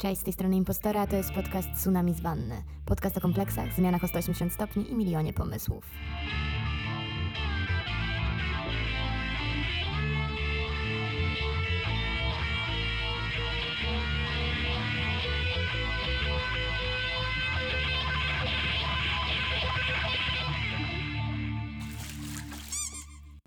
Cześć, z tej strony Impostora, to jest podcast Tsunami z Wanny. Podcast o kompleksach, zmianach o 180 stopni i milionie pomysłów.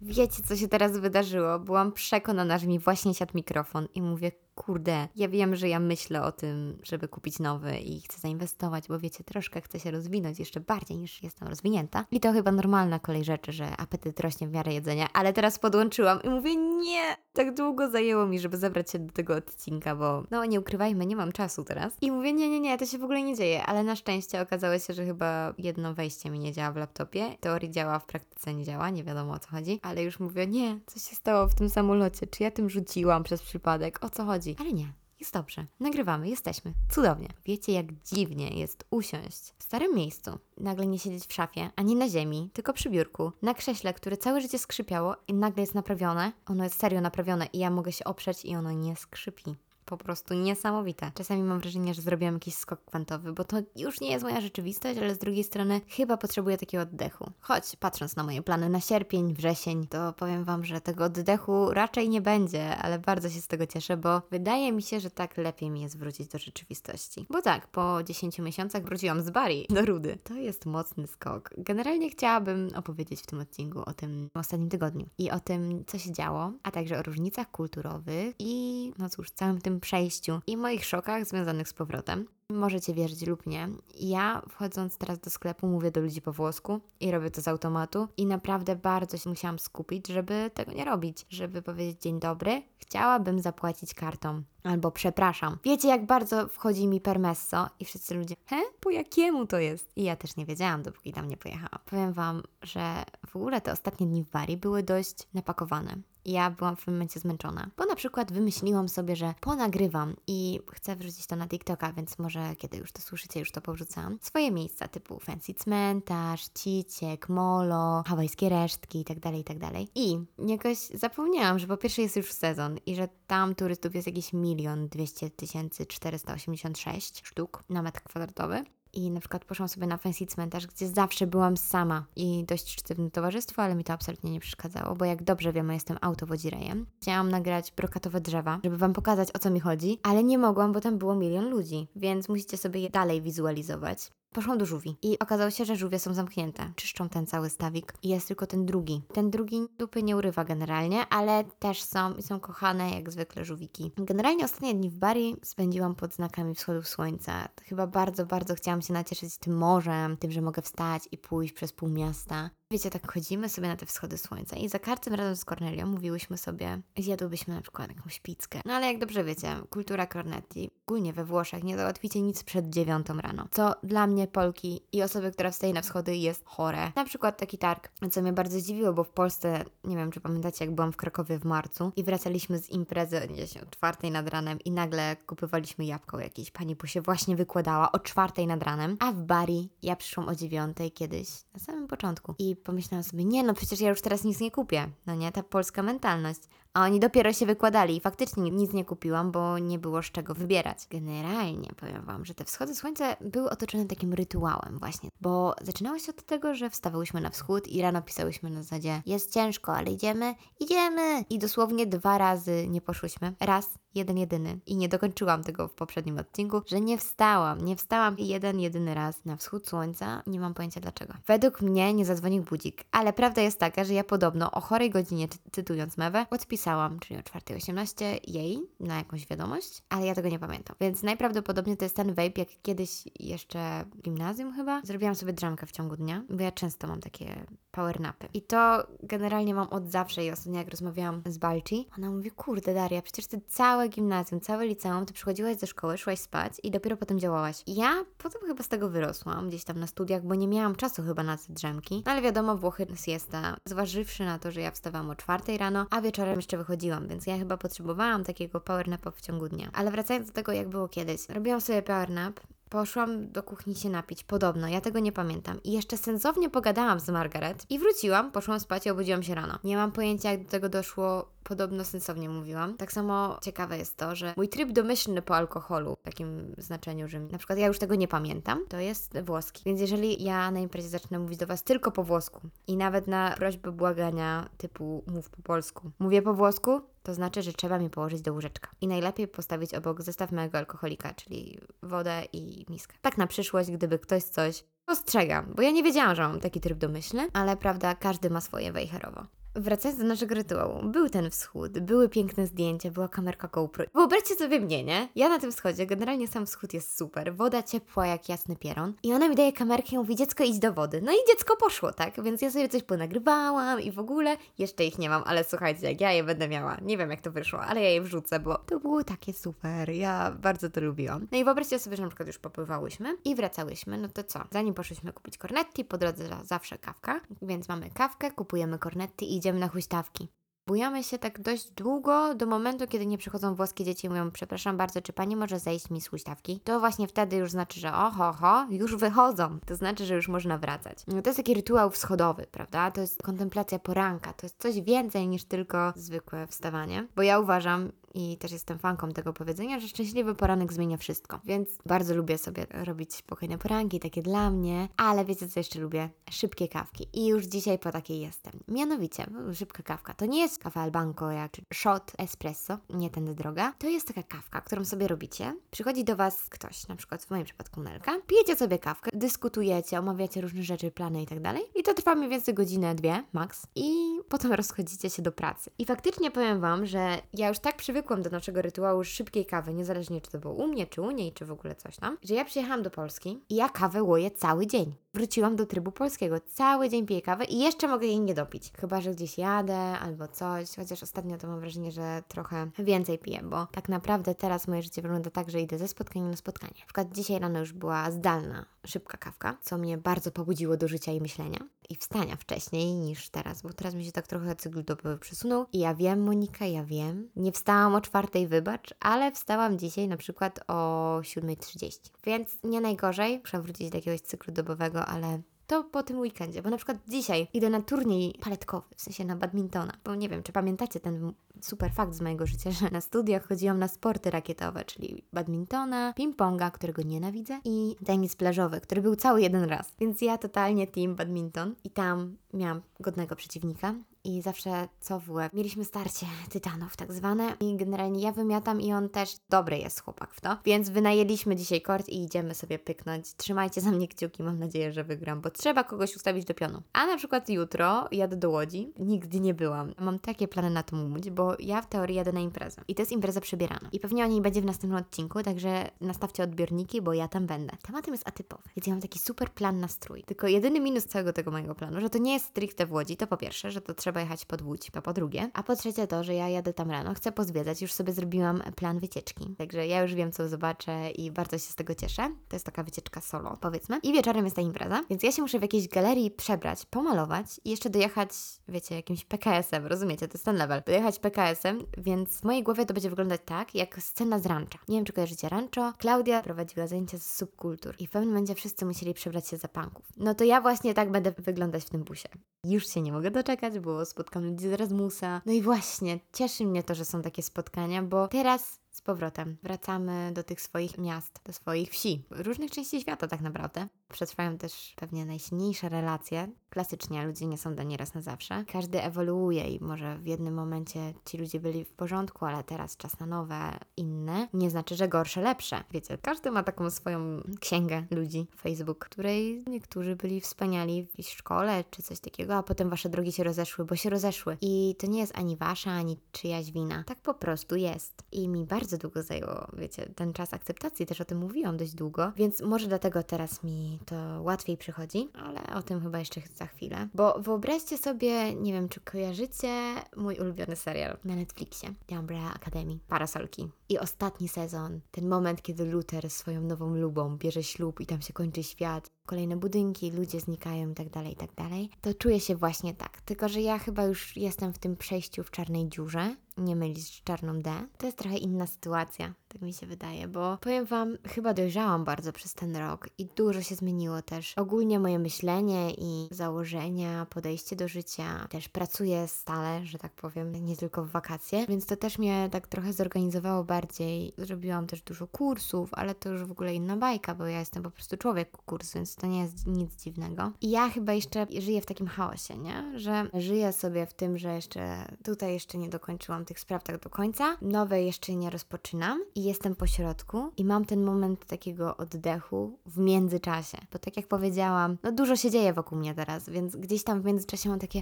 Wiecie, co się teraz wydarzyło? Byłam przekonana, że mi właśnie siadł mikrofon i mówię, kurde, ja wiem, że ja myślę o tym, żeby kupić nowy i chcę zainwestować, bo wiecie, troszkę chcę się rozwinąć jeszcze bardziej niż jestem rozwinięta. I to chyba normalna kolej rzeczy, że apetyt rośnie w miarę jedzenia, ale teraz podłączyłam i mówię, nie, tak długo zajęło mi, żeby zabrać się do tego odcinka, bo no nie ukrywajmy, nie mam czasu teraz. I mówię, nie, nie, nie, to się w ogóle nie dzieje, ale na szczęście okazało się, że chyba jedno wejście mi nie działa w laptopie. W teorii działa, w praktyce nie działa, nie wiadomo o co chodzi, ale już mówię, nie, co się stało w tym samolocie, czy ja tym rzuciłam przez przypadek, o co chodzi? Ale nie, jest dobrze. Nagrywamy, jesteśmy. Cudownie. Wiecie, jak dziwnie jest usiąść w starym miejscu, nagle nie siedzieć w szafie, ani na ziemi, tylko przy biurku, na krześle, które całe życie skrzypiało i nagle jest naprawione. Ono jest serio naprawione i ja mogę się oprzeć i ono nie skrzypi po prostu niesamowite. Czasami mam wrażenie, że zrobiłam jakiś skok kwantowy, bo to już nie jest moja rzeczywistość, ale z drugiej strony chyba potrzebuję takiego oddechu. Choć patrząc na moje plany na sierpień, wrzesień, to powiem Wam, że tego oddechu raczej nie będzie, ale bardzo się z tego cieszę, bo wydaje mi się, że tak lepiej mi jest wrócić do rzeczywistości. Bo tak, po 10 miesiącach wróciłam z Bari do Rudy. To jest mocny skok. Generalnie chciałabym opowiedzieć w tym odcinku o tym ostatnim tygodniu i o tym, co się działo, a także o różnicach kulturowych i, no cóż, całym tym przejściu i moich szokach związanych z powrotem. Możecie wierzyć lub nie. Ja wchodząc teraz do sklepu mówię do ludzi po włosku i robię to z automatu i naprawdę bardzo się musiałam skupić, żeby tego nie robić, żeby powiedzieć dzień dobry, chciałabym zapłacić kartą albo przepraszam. Wiecie jak bardzo wchodzi mi permesso i wszyscy ludzie, he? Po jakiemu to jest? I ja też nie wiedziałam, dopóki tam nie pojechałam. Powiem Wam, że w ogóle te ostatnie dni w Bari były dość napakowane ja byłam w tym momencie zmęczona. Bo na przykład wymyśliłam sobie, że ponagrywam i chcę wrzucić to na TikToka, więc może kiedy już to słyszycie, już to powrzucam. Swoje miejsca typu Fancy Cmentarz, Ciciek, Molo, hawajskie resztki itd., tak itd. I tak jakoś zapomniałam, że po pierwsze jest już sezon i że tam turystów jest jakieś milion dwieście tysięcy 486 sztuk na metr kwadratowy i na przykład poszłam sobie na fancy cmentarz, gdzie zawsze byłam sama i dość sztywne towarzystwo, ale mi to absolutnie nie przeszkadzało, bo jak dobrze wiemy, jestem autowodzirejem. Chciałam nagrać brokatowe drzewa, żeby Wam pokazać o co mi chodzi, ale nie mogłam, bo tam było milion ludzi, więc musicie sobie je dalej wizualizować. Poszłam do żółwi i okazało się, że żółwie są zamknięte. Czyszczą ten cały stawik i jest tylko ten drugi. Ten drugi dupy nie urywa generalnie, ale też są i są kochane jak zwykle żółwiki. Generalnie ostatnie dni w Bari spędziłam pod znakami wschodów słońca. Chyba bardzo, bardzo chciałam się nacieszyć tym morzem, tym, że mogę wstać i pójść przez pół miasta. Wiecie, tak chodzimy sobie na te wschody słońca i za kartym razem z Cornelią mówiłyśmy sobie, zjadłybyśmy na przykład jakąś pizzkę. No ale jak dobrze wiecie, kultura Cornetti, ogólnie we Włoszech nie załatwicie nic przed dziewiątą rano. Co dla mnie, Polki i osoby, która wstaje na wschody jest chore. Na przykład taki targ, co mnie bardzo zdziwiło, bo w Polsce, nie wiem czy pamiętacie, jak byłam w Krakowie w marcu i wracaliśmy z imprezy o czwartej nad ranem i nagle kupywaliśmy jabłko jakieś. Pani się właśnie wykładała o czwartej nad ranem, a w Bari ja przyszłam o dziewiątej kiedyś, na samym początku. I pomyślałam sobie, nie no, przecież ja już teraz nic nie kupię. No nie, ta polska mentalność. A oni dopiero się wykładali i faktycznie nic nie kupiłam, bo nie było z czego wybierać. Generalnie powiem Wam, że te wschody słońca były otoczone takim rytuałem właśnie, bo zaczynało się od tego, że wstawałyśmy na wschód i rano pisałyśmy na zasadzie jest ciężko, ale idziemy, idziemy! I dosłownie dwa razy nie poszłyśmy. Raz jeden jedyny i nie dokończyłam tego w poprzednim odcinku, że nie wstałam, nie wstałam jeden jedyny raz na wschód słońca, nie mam pojęcia dlaczego. Według mnie nie zadzwonił budzik, ale prawda jest taka, że ja podobno o chorej godzinie, cytując Mewę, odpisałam, czyli o 4.18 jej na jakąś wiadomość, ale ja tego nie pamiętam. Więc najprawdopodobniej to jest ten vape, jak kiedyś jeszcze w gimnazjum chyba, zrobiłam sobie drzemkę w ciągu dnia, bo ja często mam takie power napy. I to generalnie mam od zawsze i ostatnio jak rozmawiałam z Balci, ona mówi, kurde Daria, przecież ty całe gimnazjum, całe liceum, ty przychodziłaś ze szkoły, szłaś spać i dopiero potem działałaś. Ja potem chyba z tego wyrosłam, gdzieś tam na studiach, bo nie miałam czasu chyba na te drzemki. No ale wiadomo, Włochy siesta, zważywszy na to, że ja wstawałam o czwartej rano, a wieczorem jeszcze wychodziłam, więc ja chyba potrzebowałam takiego power napa w ciągu dnia. Ale wracając do tego, jak było kiedyś. Robiłam sobie power nap, poszłam do kuchni się napić, podobno, ja tego nie pamiętam. I jeszcze sensownie pogadałam z Margaret i wróciłam, poszłam spać i obudziłam się rano. Nie mam pojęcia, jak do tego doszło, podobno sensownie mówiłam. Tak samo ciekawe jest to, że mój tryb domyślny po alkoholu, w takim znaczeniu, że na przykład ja już tego nie pamiętam, to jest włoski. Więc jeżeli ja na imprezie zacznę mówić do Was tylko po włosku i nawet na prośbę błagania typu mów po polsku, mówię po włosku, to znaczy, że trzeba mi położyć do łóżeczka. I najlepiej postawić obok zestaw małego alkoholika, czyli wodę i miskę. Tak na przyszłość, gdyby ktoś coś ostrzegam, bo ja nie wiedziałam, że mam taki tryb domyślny, ale prawda, każdy ma swoje wejherowo. Wracając do naszego rytuału, był ten wschód, były piękne zdjęcia, była kamerka GoPro. Wyobraźcie sobie mnie, nie? Ja na tym wschodzie, generalnie sam wschód jest super, woda ciepła jak jasny pieron i ona mi daje kamerkę i mówi, dziecko idź do wody. No i dziecko poszło, tak? Więc ja sobie coś ponagrywałam i w ogóle jeszcze ich nie mam, ale słuchajcie, jak ja je będę miała, nie wiem jak to wyszło, ale ja je wrzucę, bo to było takie super, ja bardzo to lubiłam. No i wyobraźcie sobie, że na przykład już popływałyśmy i wracałyśmy, no to co? Zanim poszłyśmy kupić kornetti, po drodze zawsze kawka, więc mamy kawkę, kupujemy kornetti i idziemy na huśtawki. Bujamy się tak dość długo, do momentu, kiedy nie przychodzą włoskie dzieci i mówią, przepraszam bardzo, czy pani może zejść mi z huśtawki? To właśnie wtedy już znaczy, że oho, ho, już wychodzą. To znaczy, że już można wracać. No to jest taki rytuał wschodowy, prawda? To jest kontemplacja poranka. To jest coś więcej niż tylko zwykłe wstawanie. Bo ja uważam, i też jestem fanką tego powiedzenia, że szczęśliwy poranek zmienia wszystko. Więc bardzo lubię sobie robić spokojne poranki, takie dla mnie, ale wiecie co jeszcze lubię? Szybkie kawki. I już dzisiaj po takiej jestem. Mianowicie, szybka kawka. To nie jest kawa albanco jak shot espresso, nie tędy droga. To jest taka kawka, którą sobie robicie. Przychodzi do Was ktoś, na przykład w moim przypadku Nelka, pijecie sobie kawkę, dyskutujecie, omawiacie różne rzeczy, plany i tak dalej. I to trwa mniej więcej godzinę, dwie, max. I potem rozchodzicie się do pracy. I faktycznie powiem Wam, że ja już tak przywykłam przywykłam do naszego rytuału szybkiej kawy, niezależnie czy to było u mnie, czy u niej, czy w ogóle coś tam, że ja przyjechałam do Polski i ja kawę łoję cały dzień. Wróciłam do trybu polskiego, cały dzień piję kawę i jeszcze mogę jej nie dopić. Chyba, że gdzieś jadę albo coś, chociaż ostatnio to mam wrażenie, że trochę więcej piję, bo tak naprawdę teraz moje życie wygląda tak, że idę ze spotkania na spotkanie. Na przykład dzisiaj rano już była zdalna, szybka kawka, co mnie bardzo pobudziło do życia i myślenia i wstania wcześniej niż teraz, bo teraz mi się tak trochę cykl dobowy przesunął i ja wiem, Monika, ja wiem, nie wstałam o czwartej, wybacz, ale wstałam dzisiaj na przykład o 7.30, więc nie najgorzej, muszę wrócić do jakiegoś cyklu dobowego, ale to po tym weekendzie, bo na przykład dzisiaj idę na turniej paletkowy, w sensie na badmintona, bo nie wiem, czy pamiętacie ten super fakt z mojego życia, że na studiach chodziłam na sporty rakietowe, czyli badmintona, ping-ponga, którego nienawidzę i tenis plażowy, który był cały jeden raz. Więc ja totalnie team badminton i tam miałam godnego przeciwnika i zawsze co w łeb. Mieliśmy starcie tytanów tak zwane i generalnie ja wymiatam i on też dobry jest chłopak w to, więc wynajęliśmy dzisiaj kort i idziemy sobie pyknąć. Trzymajcie za mnie kciuki, mam nadzieję, że wygram, bo trzeba kogoś ustawić do pionu. A na przykład jutro jadę do Łodzi, nigdy nie byłam. Mam takie plany na to mówić, bo ja w teorii jadę na imprezę i to jest impreza przebierana. I pewnie o niej będzie w następnym odcinku, także nastawcie odbiorniki, bo ja tam będę. Tematem jest atypowy, więc ja mam taki super plan na strój. Tylko jedyny minus całego tego mojego planu, że to nie jest stricte w Łodzi, to po pierwsze, że to trzeba trzeba jechać pod Łódź, to po drugie. A po trzecie to, że ja jadę tam rano, chcę pozwiedzać, już sobie zrobiłam plan wycieczki. Także ja już wiem, co zobaczę i bardzo się z tego cieszę. To jest taka wycieczka solo, powiedzmy. I wieczorem jest ta impreza, więc ja się muszę w jakiejś galerii przebrać, pomalować i jeszcze dojechać, wiecie, jakimś PKS-em, rozumiecie? To jest ten level. Dojechać PKS-em, więc w mojej głowie to będzie wyglądać tak, jak scena z rancha. Nie wiem, czy kojarzycie rancho. Klaudia prowadziła zajęcia z subkultur i w pewnym momencie wszyscy musieli przebrać się za panków. No to ja właśnie tak będę wyglądać w tym busie. Już się nie mogę doczekać, bo spotkam ludzi z Erasmusa. No i właśnie, cieszy mnie to, że są takie spotkania, bo teraz z powrotem wracamy do tych swoich miast, do swoich wsi, różnych części świata tak naprawdę. Przetrwają też pewnie najsilniejsze relacje. Klasycznie ludzie nie są dani raz na zawsze. Każdy ewoluuje i może w jednym momencie ci ludzie byli w porządku, ale teraz czas na nowe, inne. Nie znaczy, że gorsze, lepsze. Wiecie, każdy ma taką swoją księgę ludzi, Facebook, której niektórzy byli wspaniali w jakiejś szkole czy coś takiego, a potem wasze drogi się rozeszły, bo się rozeszły. I to nie jest ani wasza, ani czyjaś wina. Tak po prostu jest. I mi bardzo długo zajęło, wiecie, ten czas akceptacji, też o tym mówiłam dość długo, więc może dlatego teraz mi to łatwiej przychodzi, ale o tym chyba jeszcze za chwilę. Bo wyobraźcie sobie, nie wiem, czy kojarzycie mój ulubiony serial na Netflixie, The Umbrella Academy, Parasolki. I ostatni sezon, ten moment, kiedy Luther swoją nową lubą bierze ślub i tam się kończy świat, kolejne budynki, ludzie znikają tak dalej, tak dalej, to czuję się właśnie tak. Tylko, że ja chyba już jestem w tym przejściu w czarnej dziurze nie mylić z czarną D. To jest trochę inna sytuacja, tak mi się wydaje, bo powiem Wam, chyba dojrzałam bardzo przez ten rok i dużo się zmieniło też. Ogólnie moje myślenie i założenia, podejście do życia. Też pracuję stale, że tak powiem, nie tylko w wakacje, więc to też mnie tak trochę zorganizowało bardziej. Zrobiłam też dużo kursów, ale to już w ogóle inna bajka, bo ja jestem po prostu człowiek kurs, więc to nie jest nic dziwnego. I ja chyba jeszcze żyję w takim chaosie, nie? Że żyję sobie w tym, że jeszcze tutaj jeszcze nie dokończyłam tych spraw tak do końca, nowe jeszcze nie rozpoczynam i jestem po środku i mam ten moment takiego oddechu w międzyczasie. Bo tak jak powiedziałam, no dużo się dzieje wokół mnie teraz, więc gdzieś tam w międzyczasie mam takie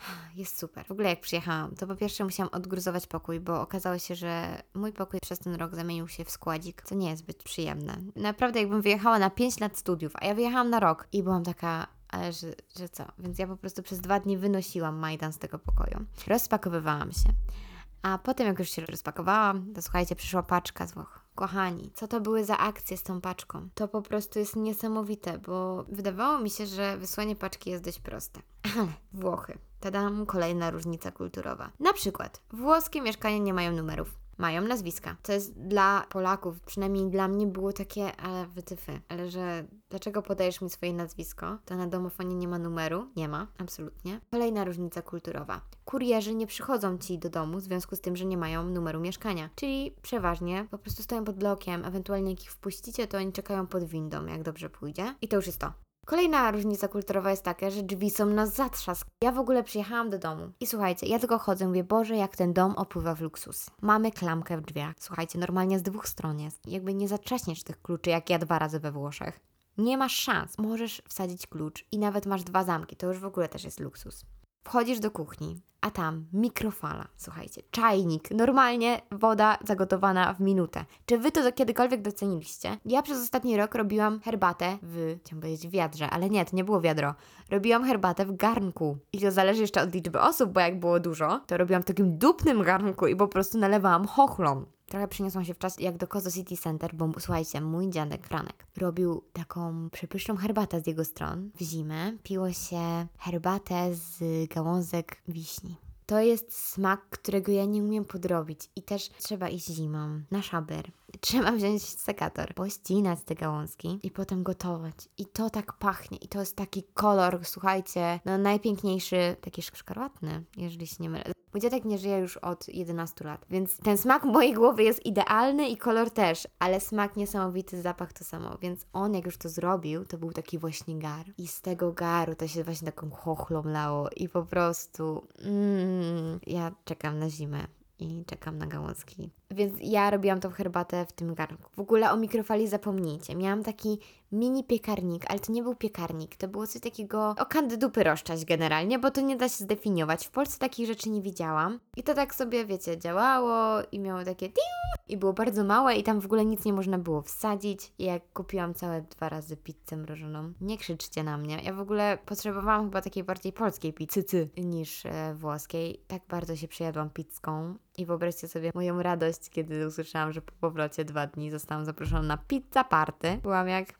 jest super. W ogóle jak przyjechałam, to po pierwsze musiałam odgruzować pokój, bo okazało się, że mój pokój przez ten rok zamienił się w składzik, co nie jest zbyt przyjemne. Naprawdę jakbym wyjechała na 5 lat studiów, a ja wyjechałam na rok i byłam taka, ale że, że co? Więc ja po prostu przez dwa dni wynosiłam Majdan z tego pokoju. Rozpakowywałam się. A potem, jak już się rozpakowałam, to słuchajcie, przyszła paczka z Włoch. Kochani, co to były za akcje z tą paczką? To po prostu jest niesamowite, bo wydawało mi się, że wysłanie paczki jest dość proste. Ale Włochy. Tadam, kolejna różnica kulturowa. Na przykład, włoskie mieszkania nie mają numerów mają nazwiska. To jest dla Polaków, przynajmniej dla mnie było takie, ale wytyfy, ale że dlaczego podajesz mi swoje nazwisko? To na domofonie nie ma numeru? Nie ma, absolutnie. Kolejna różnica kulturowa. Kurierzy nie przychodzą ci do domu w związku z tym, że nie mają numeru mieszkania, czyli przeważnie po prostu stoją pod blokiem, ewentualnie jak ich wpuścicie, to oni czekają pod windą, jak dobrze pójdzie. I to już jest to. Kolejna różnica kulturowa jest taka, że drzwi są na zatrzask. Ja w ogóle przyjechałam do domu i słuchajcie, ja tylko chodzę, mówię, Boże, jak ten dom opływa w luksus. Mamy klamkę w drzwiach. Słuchajcie, normalnie z dwóch stron jest. Jakby nie zacześniesz tych kluczy, jak ja dwa razy we Włoszech. Nie masz szans. Możesz wsadzić klucz i nawet masz dwa zamki. To już w ogóle też jest luksus. Wchodzisz do kuchni, a tam mikrofala, słuchajcie, czajnik, normalnie woda zagotowana w minutę. Czy wy to kiedykolwiek doceniliście? Ja przez ostatni rok robiłam herbatę w, chciałam powiedzieć wiadrze, ale nie, to nie było wiadro. Robiłam herbatę w garnku. I to zależy jeszcze od liczby osób, bo jak było dużo, to robiłam w takim dupnym garnku i po prostu nalewałam chochlą. Trochę przeniosłam się w czas jak do Kozo City Center, bo słuchajcie, mój dziadek Franek robił taką przepyszną herbatę z jego stron w zimę. Piło się herbatę z gałązek wiśni. To jest smak, którego ja nie umiem podrobić i też trzeba iść zimą na szaber. Trzeba wziąć sekator, pościnać te gałązki i potem gotować. I to tak pachnie i to jest taki kolor, słuchajcie, no najpiękniejszy, taki szkarłatny, jeżeli się nie mylę. Mój dziadek nie żyje już od 11 lat, więc ten smak mojej głowie jest idealny i kolor też, ale smak niesamowity, zapach to samo. Więc on jak już to zrobił, to był taki właśnie gar. I z tego garu to się właśnie taką chochlą lało i po prostu mm, ja czekam na zimę i czekam na gałązki. Więc ja robiłam tą herbatę w tym garnku. W ogóle o mikrofali zapomnijcie. Miałam taki mini piekarnik, ale to nie był piekarnik, to było coś takiego o kandydupy rozczać generalnie, bo to nie da się zdefiniować. W Polsce takich rzeczy nie widziałam. I to tak sobie, wiecie, działało i miało takie i było bardzo małe i tam w ogóle nic nie można było wsadzić. I jak kupiłam całe dwa razy pizzę mrożoną, nie krzyczcie na mnie. Ja w ogóle potrzebowałam chyba takiej bardziej polskiej pizzy niż e, włoskiej. Tak bardzo się przejadłam pizzką i wyobraźcie sobie moją radość, kiedy usłyszałam, że po powrocie dwa dni zostałam zaproszona na pizza party. Byłam jak,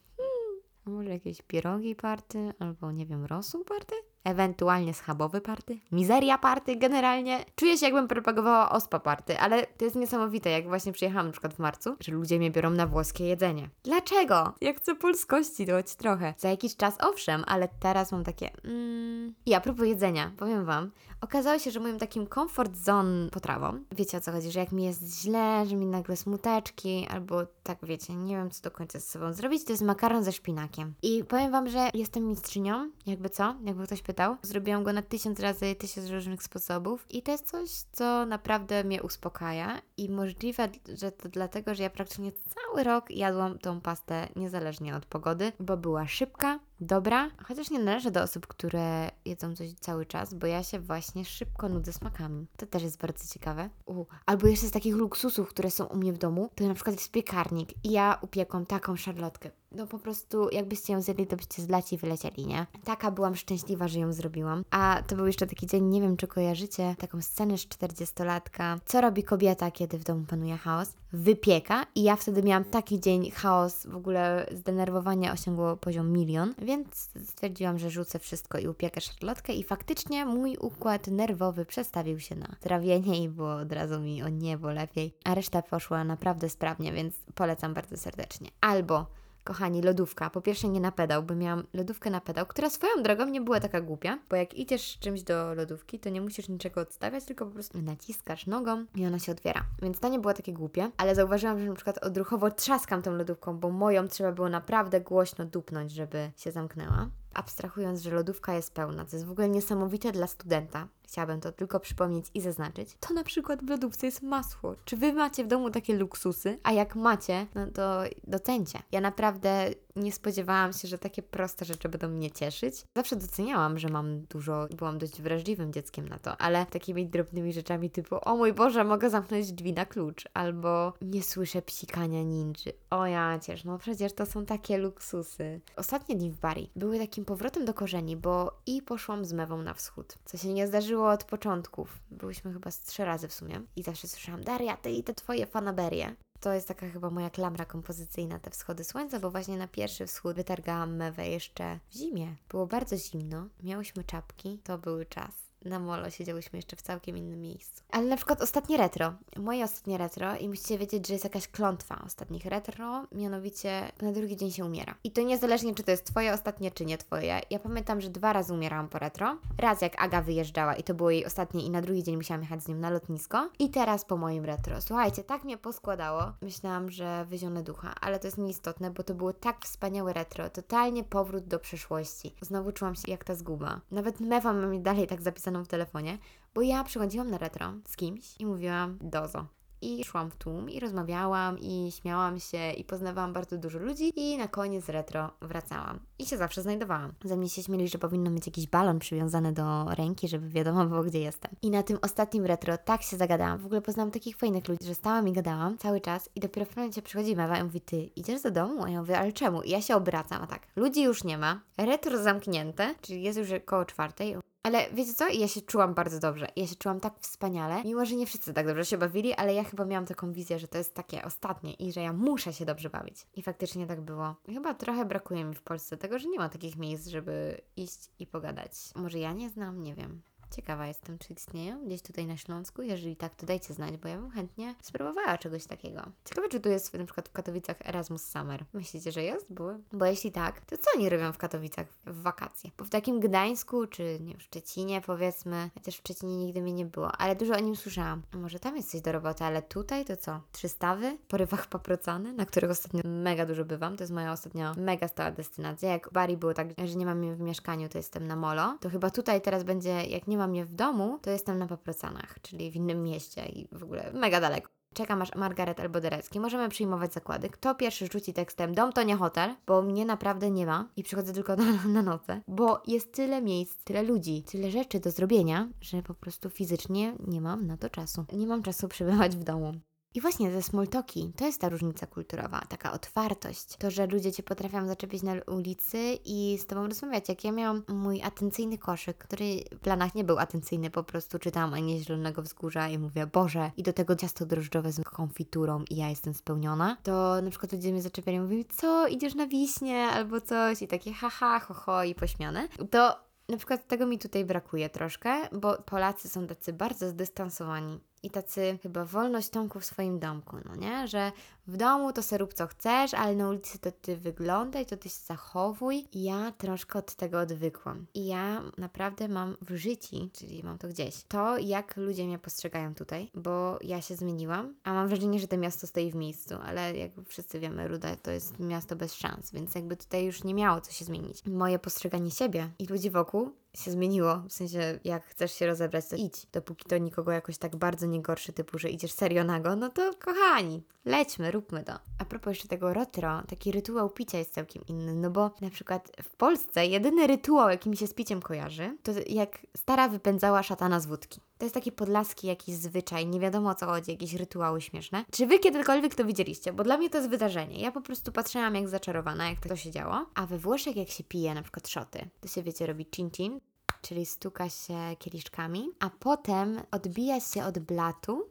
może jakieś pierogi party, albo nie wiem, rosół party? Ewentualnie schabowy party, mizeria party generalnie. Czuję się jakbym propagowała ospa party, ale to jest niesamowite, jak właśnie przyjechałam na przykład w marcu, że ludzie mnie biorą na włoskie jedzenie. Dlaczego? Ja chcę polskości trochę. Za jakiś czas owszem, ale teraz mam takie mm... I a propos jedzenia, powiem Wam, okazało się, że moim takim comfort zone potrawą, wiecie o co chodzi, że jak mi jest źle, że mi nagle smuteczki, albo tak wiecie, nie wiem co do końca z sobą zrobić, to jest makaron ze szpinakiem. I powiem Wam, że jestem mistrzynią, jakby co, jakby ktoś pytał. Zrobiłam go na tysiąc razy, tysiąc różnych sposobów i to jest coś, co naprawdę mnie uspokaja i możliwe, że to dlatego, że ja praktycznie cały rok jadłam tą pastę niezależnie od pogody, bo była szybka, dobra, chociaż nie należę do osób, które jedzą coś cały czas, bo ja się właśnie szybko nudzę smakami. To też jest bardzo ciekawe. U, albo jeszcze z takich luksusów, które są u mnie w domu, to na przykład jest piekarnik i ja upiekłam taką szarlotkę no po prostu jakbyście ją zjedli, to byście z laci wylecieli, nie? Taka byłam szczęśliwa, że ją zrobiłam. A to był jeszcze taki dzień, nie wiem czy kojarzycie, taką scenę z 40-latka. Co robi kobieta, kiedy w domu panuje chaos? Wypieka i ja wtedy miałam taki dzień chaos, w ogóle zdenerwowanie osiągło poziom milion, Więc stwierdziłam, że rzucę wszystko i upiekę szarlotkę i faktycznie mój układ nerwowy przestawił się na trawienie i było od razu mi o niebo lepiej, a reszta poszła naprawdę sprawnie, więc polecam bardzo serdecznie. Albo kochani, lodówka. Po pierwsze nie na pedał, bo miałam lodówkę na pedał, która swoją drogą nie była taka głupia, bo jak idziesz czymś do lodówki, to nie musisz niczego odstawiać, tylko po prostu naciskasz nogą i ona się otwiera. Więc to nie było takie głupie, ale zauważyłam, że na przykład odruchowo trzaskam tą lodówką, bo moją trzeba było naprawdę głośno dupnąć, żeby się zamknęła abstrahując, że lodówka jest pełna, co jest w ogóle niesamowite dla studenta, chciałabym to tylko przypomnieć i zaznaczyć, to na przykład w lodówce jest masło. Czy Wy macie w domu takie luksusy? A jak macie, no to docencie. Ja naprawdę nie spodziewałam się, że takie proste rzeczy będą mnie cieszyć. Zawsze doceniałam, że mam dużo, byłam dość wrażliwym dzieckiem na to, ale takimi drobnymi rzeczami typu o mój Boże, mogę zamknąć drzwi na klucz, albo nie słyszę psikania ninży. O ja ciesz, no przecież to są takie luksusy. Ostatnie dni w Bari były takim powrotem do korzeni, bo i poszłam z mewą na wschód, co się nie zdarzyło od początków. Byłyśmy chyba z trzy razy w sumie i zawsze słyszałam, Daria, ty i te twoje fanaberie. To jest taka chyba moja klamra kompozycyjna, te wschody słońca, bo właśnie na pierwszy wschód wytargałam mewę jeszcze w zimie. Było bardzo zimno, miałyśmy czapki, to były czas na molo siedziałyśmy jeszcze w całkiem innym miejscu. Ale na przykład ostatnie retro, moje ostatnie retro i musicie wiedzieć, że jest jakaś klątwa ostatnich retro, mianowicie na drugi dzień się umiera. I to niezależnie, czy to jest Twoje ostatnie, czy nie Twoje. Ja pamiętam, że dwa razy umierałam po retro. Raz jak Aga wyjeżdżała i to było jej ostatnie i na drugi dzień musiałam jechać z nią na lotnisko. I teraz po moim retro. Słuchajcie, tak mnie poskładało. Myślałam, że wyzione ducha, ale to jest nieistotne, bo to było tak wspaniałe retro. Totalnie powrót do przeszłości. Znowu czułam się jak ta zguba. Nawet mewa mam dalej tak zapisaną w telefonie, bo ja przychodziłam na retro z kimś i mówiłam dozo. I szłam w tłum i rozmawiałam i śmiałam się i poznawałam bardzo dużo ludzi i na koniec retro wracałam. I się zawsze znajdowałam. Ze mnie się śmieli, że powinno mieć jakiś balon przywiązany do ręki, żeby wiadomo było, gdzie jestem. I na tym ostatnim retro tak się zagadałam. W ogóle poznałam takich fajnych ludzi, że stałam i gadałam cały czas i dopiero w pewnym momencie przychodzi Mewa i mówi, ty idziesz do domu? A ja mówię, ale czemu? I ja się obracam, a tak, ludzi już nie ma, retro zamknięte, czyli jest już koło czwartej, ale wiecie co? Ja się czułam bardzo dobrze. Ja się czułam tak wspaniale, mimo że nie wszyscy tak dobrze się bawili, ale ja chyba miałam taką wizję, że to jest takie ostatnie i że ja muszę się dobrze bawić. I faktycznie tak było. Chyba trochę brakuje mi w Polsce tego, że nie ma takich miejsc, żeby iść i pogadać. Może ja nie znam, nie wiem. Ciekawa jestem, czy istnieją gdzieś tutaj na Śląsku. Jeżeli tak, to dajcie znać, bo ja bym chętnie spróbowała czegoś takiego. Ciekawe, czy tu jest na przykład w Katowicach Erasmus Summer. Myślicie, że jest? Były? Bo jeśli tak, to co oni robią w Katowicach w wakacje? Bo w takim Gdańsku, czy nie w Szczecinie powiedzmy, chociaż w Szczecinie nigdy mnie nie było, ale dużo o nim słyszałam. Może tam jest coś do roboty, ale tutaj to co? Trzy stawy? Porywach paprocany, na których ostatnio mega dużo bywam. To jest moja ostatnia mega stała destynacja. Jak Bari było tak, że nie mam mnie w mieszkaniu, to jestem na molo, to chyba tutaj teraz będzie, jak nie ma mnie w domu, to jestem na Paprocanach, czyli w innym mieście i w ogóle mega daleko. Czekam aż Margaret albo Derecki. Możemy przyjmować zakłady. Kto pierwszy rzuci tekstem dom to nie hotel, bo mnie naprawdę nie ma i przychodzę tylko na, na noce, bo jest tyle miejsc, tyle ludzi, tyle rzeczy do zrobienia, że po prostu fizycznie nie mam na to czasu. Nie mam czasu przebywać w domu. I właśnie te smoltoki, to jest ta różnica kulturowa, taka otwartość. To, że ludzie Cię potrafią zaczepić na ulicy i z Tobą rozmawiać. Jak ja miałam mój atencyjny koszyk, który w planach nie był atencyjny, po prostu czytałam Anię Zielonego Wzgórza i mówię, Boże, i do tego ciasto drożdżowe z konfiturą i ja jestem spełniona, to na przykład ludzie mnie zaczepiali i mówili, co, idziesz na wiśnie albo coś i takie haha, ho, ho i pośmiane. To na przykład tego mi tutaj brakuje troszkę, bo Polacy są tacy bardzo zdystansowani i tacy chyba wolność Tomku w swoim domku, no nie? Że w domu to se rób co chcesz, ale na ulicy to ty wyglądaj, to ty się zachowuj. Ja troszkę od tego odwykłam. I ja naprawdę mam w życiu, czyli mam to gdzieś, to jak ludzie mnie postrzegają tutaj, bo ja się zmieniłam, a mam wrażenie, że to miasto stoi w miejscu, ale jak wszyscy wiemy, Ruda to jest miasto bez szans, więc jakby tutaj już nie miało co się zmienić. Moje postrzeganie siebie i ludzi wokół się zmieniło. W sensie, jak chcesz się rozebrać, to idź. Dopóki to nikogo jakoś tak bardzo nie gorszy, typu, że idziesz serio nago, no to kochani, lećmy, róbmy to. A propos jeszcze tego rotro, taki rytuał picia jest całkiem inny, no bo na przykład w Polsce jedyny rytuał, jaki mi się z piciem kojarzy, to jak stara wypędzała szatana z wódki. To jest taki podlaski jakiś zwyczaj, nie wiadomo o co chodzi, jakieś rytuały śmieszne. Czy wy kiedykolwiek to widzieliście? Bo dla mnie to jest wydarzenie. Ja po prostu patrzyłam jak zaczarowana, jak to się działo. A we Włoszech jak się pije na przykład szoty, to się wiecie robi cin-cin, czyli stuka się kieliszkami, a potem odbija się od blatu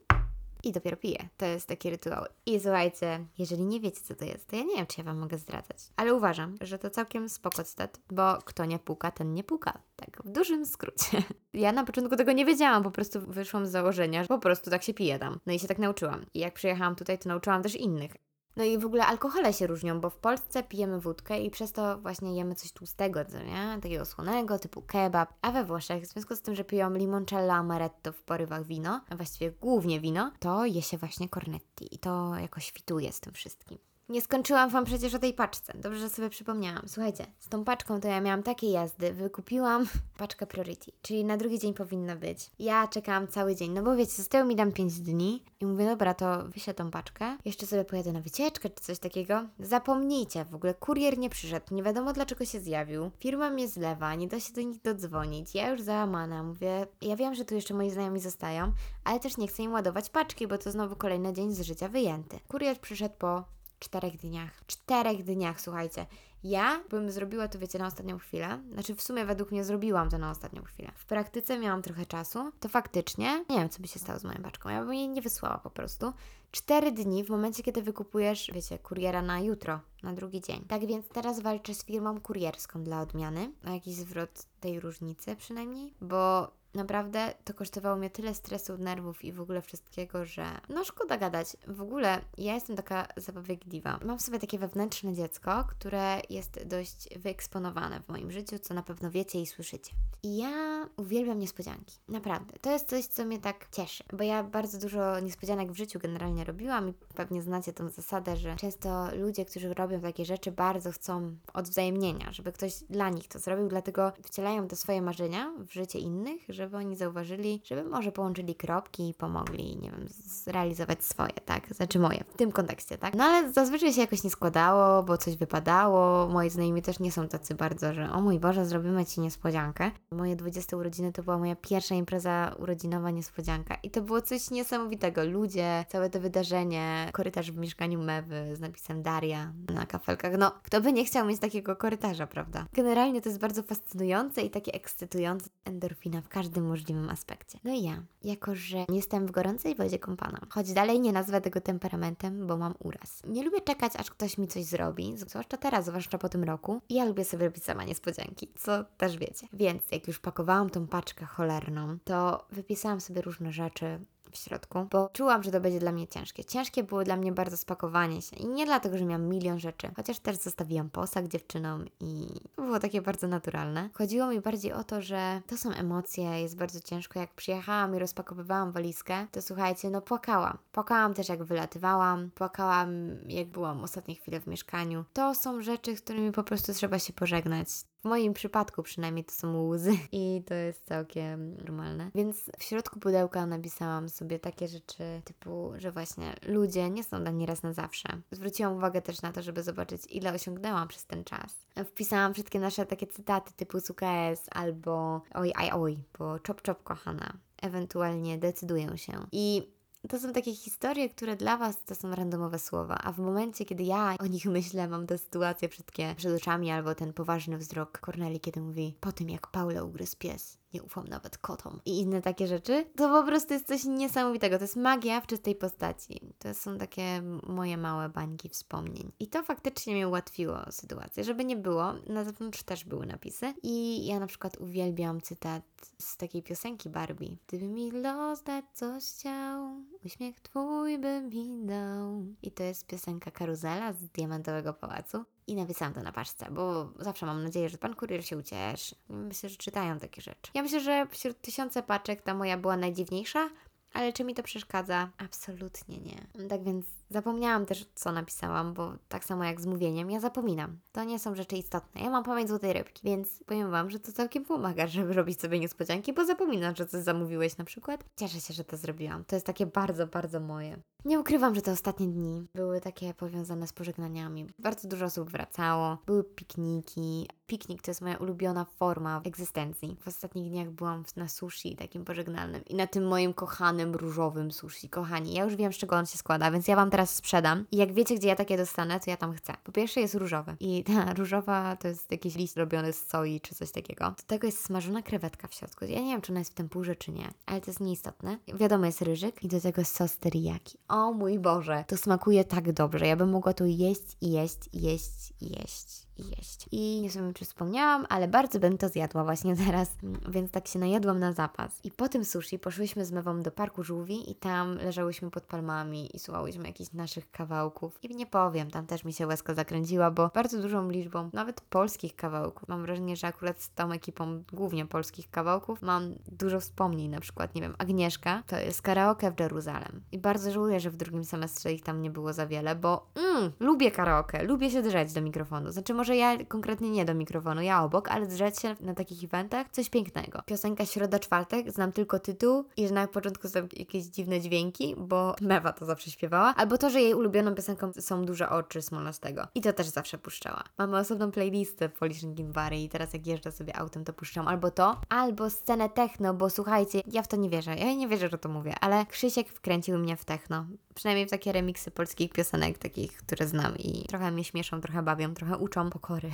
i dopiero piję. To jest taki rytuał. I słuchajcie, jeżeli nie wiecie, co to jest, to ja nie wiem, czy ja Wam mogę zdradzać. Ale uważam, że to całkiem spoko cytat, bo kto nie puka, ten nie puka. Tak, w dużym skrócie. Ja na początku tego nie wiedziałam, po prostu wyszłam z założenia, że po prostu tak się pije tam. No i się tak nauczyłam. I jak przyjechałam tutaj, to nauczyłam też innych. No i w ogóle alkohole się różnią, bo w Polsce pijemy wódkę i przez to właśnie jemy coś tłustego, co nie? Takiego słonego, typu kebab. A we Włoszech, w związku z tym, że piją limoncello amaretto w porywach wino, a właściwie głównie wino, to je się właśnie cornetti i to jakoś fituje z tym wszystkim. Nie skończyłam Wam przecież o tej paczce. Dobrze, że sobie przypomniałam. Słuchajcie, z tą paczką to ja miałam takie jazdy. Wykupiłam paczkę Priority, czyli na drugi dzień powinna być. Ja czekałam cały dzień, no bo wiecie, zostało mi tam 5 dni i mówię, dobra, to wyślę tą paczkę. Jeszcze sobie pojadę na wycieczkę czy coś takiego. Zapomnijcie, w ogóle kurier nie przyszedł, nie wiadomo dlaczego się zjawił. Firma mnie zlewa, nie da się do nich dodzwonić. Ja już załamana, mówię, ja wiem, że tu jeszcze moi znajomi zostają, ale też nie chcę im ładować paczki, bo to znowu kolejny dzień z życia wyjęty. Kurier przyszedł po czterech dniach. Czterech dniach, słuchajcie. Ja bym zrobiła to, wiecie, na ostatnią chwilę. Znaczy, w sumie według mnie zrobiłam to na ostatnią chwilę. W praktyce miałam trochę czasu, to faktycznie nie wiem, co by się stało z moją paczką. Ja bym jej nie wysłała po prostu. Cztery dni w momencie, kiedy wykupujesz, wiecie, kuriera na jutro, na drugi dzień. Tak więc teraz walczę z firmą kurierską dla odmiany, o jakiś zwrot tej różnicy przynajmniej, bo naprawdę to kosztowało mnie tyle stresu, nerwów i w ogóle wszystkiego, że no szkoda gadać. W ogóle ja jestem taka zabawiekliwa. Mam sobie takie wewnętrzne dziecko, które jest dość wyeksponowane w moim życiu, co na pewno wiecie i słyszycie. I ja uwielbiam niespodzianki. Naprawdę. To jest coś, co mnie tak cieszy, bo ja bardzo dużo niespodzianek w życiu generalnie robiłam i pewnie znacie tą zasadę, że często ludzie, którzy robią takie rzeczy, bardzo chcą odwzajemnienia, żeby ktoś dla nich to zrobił, dlatego wcielają te swoje marzenia w życie innych, żeby oni zauważyli, żeby może połączyli kropki i pomogli, nie wiem, zrealizować swoje, tak? Znaczy moje, w tym kontekście, tak? No ale zazwyczaj się jakoś nie składało, bo coś wypadało. Moi znajomi też nie są tacy bardzo, że o mój Boże, zrobimy Ci niespodziankę. Moje 20 urodziny to była moja pierwsza impreza urodzinowa niespodzianka i to było coś niesamowitego. Ludzie, całe to wydarzenie, korytarz w mieszkaniu Mewy z napisem Daria na kafelkach. No, kto by nie chciał mieć takiego korytarza, prawda? Generalnie to jest bardzo fascynujące i takie ekscytujące. Endorfina w każdym możliwym aspekcie. No i ja, jako że jestem w gorącej wodzie kąpana, choć dalej nie nazwę tego temperamentem, bo mam uraz. Nie lubię czekać, aż ktoś mi coś zrobi, zwłaszcza teraz, zwłaszcza po tym roku. I ja lubię sobie robić sama niespodzianki, co też wiecie. Więc jak już pakowałam tą paczkę cholerną, to wypisałam sobie różne rzeczy, w środku, bo czułam, że to będzie dla mnie ciężkie. Ciężkie było dla mnie bardzo spakowanie się i nie dlatego, że miałam milion rzeczy, chociaż też zostawiłam posag dziewczynom i było takie bardzo naturalne. Chodziło mi bardziej o to, że to są emocje, jest bardzo ciężko. Jak przyjechałam i rozpakowywałam walizkę, to słuchajcie, no płakałam. Płakałam też jak wylatywałam, płakałam jak byłam ostatnie chwile w mieszkaniu. To są rzeczy, z którymi po prostu trzeba się pożegnać. Moim przypadku przynajmniej to są łzy i to jest całkiem normalne. Więc w środku pudełka napisałam sobie takie rzeczy typu, że właśnie ludzie nie są dla mnie raz na zawsze. Zwróciłam uwagę też na to, żeby zobaczyć ile osiągnęłam przez ten czas. Wpisałam wszystkie nasze takie cytaty typu sukas albo oj, aj, oj, bo czop, czop, kochana. Ewentualnie decyduję się. I to są takie historie, które dla Was to są randomowe słowa, a w momencie, kiedy ja o nich myślę, mam tę sytuację wszystkie przed oczami albo ten poważny wzrok Corneli, kiedy mówi po tym, jak Paula ugryzł pies, nie ufam nawet kotom i inne takie rzeczy, to po prostu jest coś niesamowitego. To jest magia w czystej postaci. To są takie moje małe bańki wspomnień. I to faktycznie mi ułatwiło sytuację, żeby nie było. Na zewnątrz też były napisy i ja na przykład uwielbiam cytat z takiej piosenki Barbie. Gdyby mi los dać coś chciał, uśmiech twój by mi dał. I to jest piosenka Karuzela z Diamentowego Pałacu i napisałam to na paczce, bo zawsze mam nadzieję, że pan kurier się ucieszy. Myślę, że czytają takie rzeczy. Ja myślę, że wśród tysiące paczek ta moja była najdziwniejsza, ale czy mi to przeszkadza? Absolutnie nie. Tak więc zapomniałam też, co napisałam, bo tak samo jak z mówieniem, ja zapominam. To nie są rzeczy istotne. Ja mam pamięć złotej rybki, więc powiem Wam, że to całkiem pomaga, żeby robić sobie niespodzianki, bo zapominasz, że coś zamówiłeś na przykład. Cieszę się, że to zrobiłam. To jest takie bardzo, bardzo moje. Nie ukrywam, że te ostatnie dni były takie powiązane z pożegnaniami. Bardzo dużo osób wracało, były pikniki. Piknik to jest moja ulubiona forma egzystencji. W ostatnich dniach byłam na sushi takim pożegnalnym i na tym moim kochanym różowym sushi. Kochani, ja już wiem, z czego on się składa, więc ja Wam teraz teraz sprzedam. I jak wiecie, gdzie ja takie dostanę, to ja tam chcę. Po pierwsze jest różowe. I ta różowa to jest jakiś list robiony z soi czy coś takiego. Do tego jest smażona krewetka w środku. Ja nie wiem, czy ona jest w tempurze, czy nie, ale to jest nieistotne. Wiadomo, jest ryżyk i do tego sos teriyaki. O mój Boże, to smakuje tak dobrze. Ja bym mogła to jeść jeść jeść jeść i jeść. I nie wiem, czy wspomniałam, ale bardzo bym to zjadła właśnie teraz, więc tak się najadłam na zapas. I po tym sushi poszłyśmy z Mewą do Parku Żółwi i tam leżałyśmy pod palmami i słuchałyśmy jakichś naszych kawałków. I nie powiem, tam też mi się łezka zakręciła, bo bardzo dużą liczbą nawet polskich kawałków. Mam wrażenie, że akurat z tą ekipą głównie polskich kawałków mam dużo wspomnień, na przykład, nie wiem, Agnieszka, to jest karaoke w Jeruzalem. I bardzo żałuję, że w drugim semestrze ich tam nie było za wiele, bo mm, lubię karaoke, lubię się drzeć do mikrofonu. Znaczy może ja konkretnie nie do mikrofonu, ja obok, ale drzeć się na takich eventach, coś pięknego. Piosenka Środa Czwartek, znam tylko tytuł i że na początku są jakieś dziwne dźwięki, bo Mewa to zawsze śpiewała, albo to, że jej ulubioną piosenką są Duże Oczy Smolastego. I to też zawsze puszczała. Mamy osobną playlistę Polish Gimbary i teraz jak jeżdżę sobie autem, to puszczam albo to, albo scenę techno, bo słuchajcie, ja w to nie wierzę. Ja nie wierzę, że to mówię, ale Krzysiek wkręcił mnie w techno. Przynajmniej w takie remiksy polskich piosenek, takich, które znam i trochę mnie śmieszą, trochę bawią, trochę uczą pokory.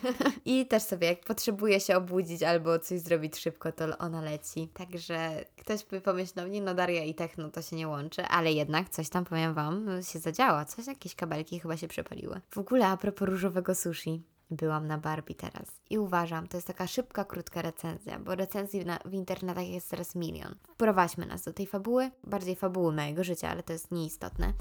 I też sobie, jak potrzebuję się obudzić albo coś zrobić szybko, to ona leci. Także ktoś by pomyślał, nie no Daria i techno to się nie łączy, ale jednak coś tam, powiem Wam, się zadziała. Coś, jakieś kabelki chyba się przepaliły. W ogóle a propos różowego sushi. Byłam na Barbie teraz i uważam, to jest taka szybka, krótka recenzja, bo recenzji na, w internetach jest teraz milion. Wprowadźmy nas do tej fabuły, bardziej fabuły mojego życia, ale to jest nieistotne.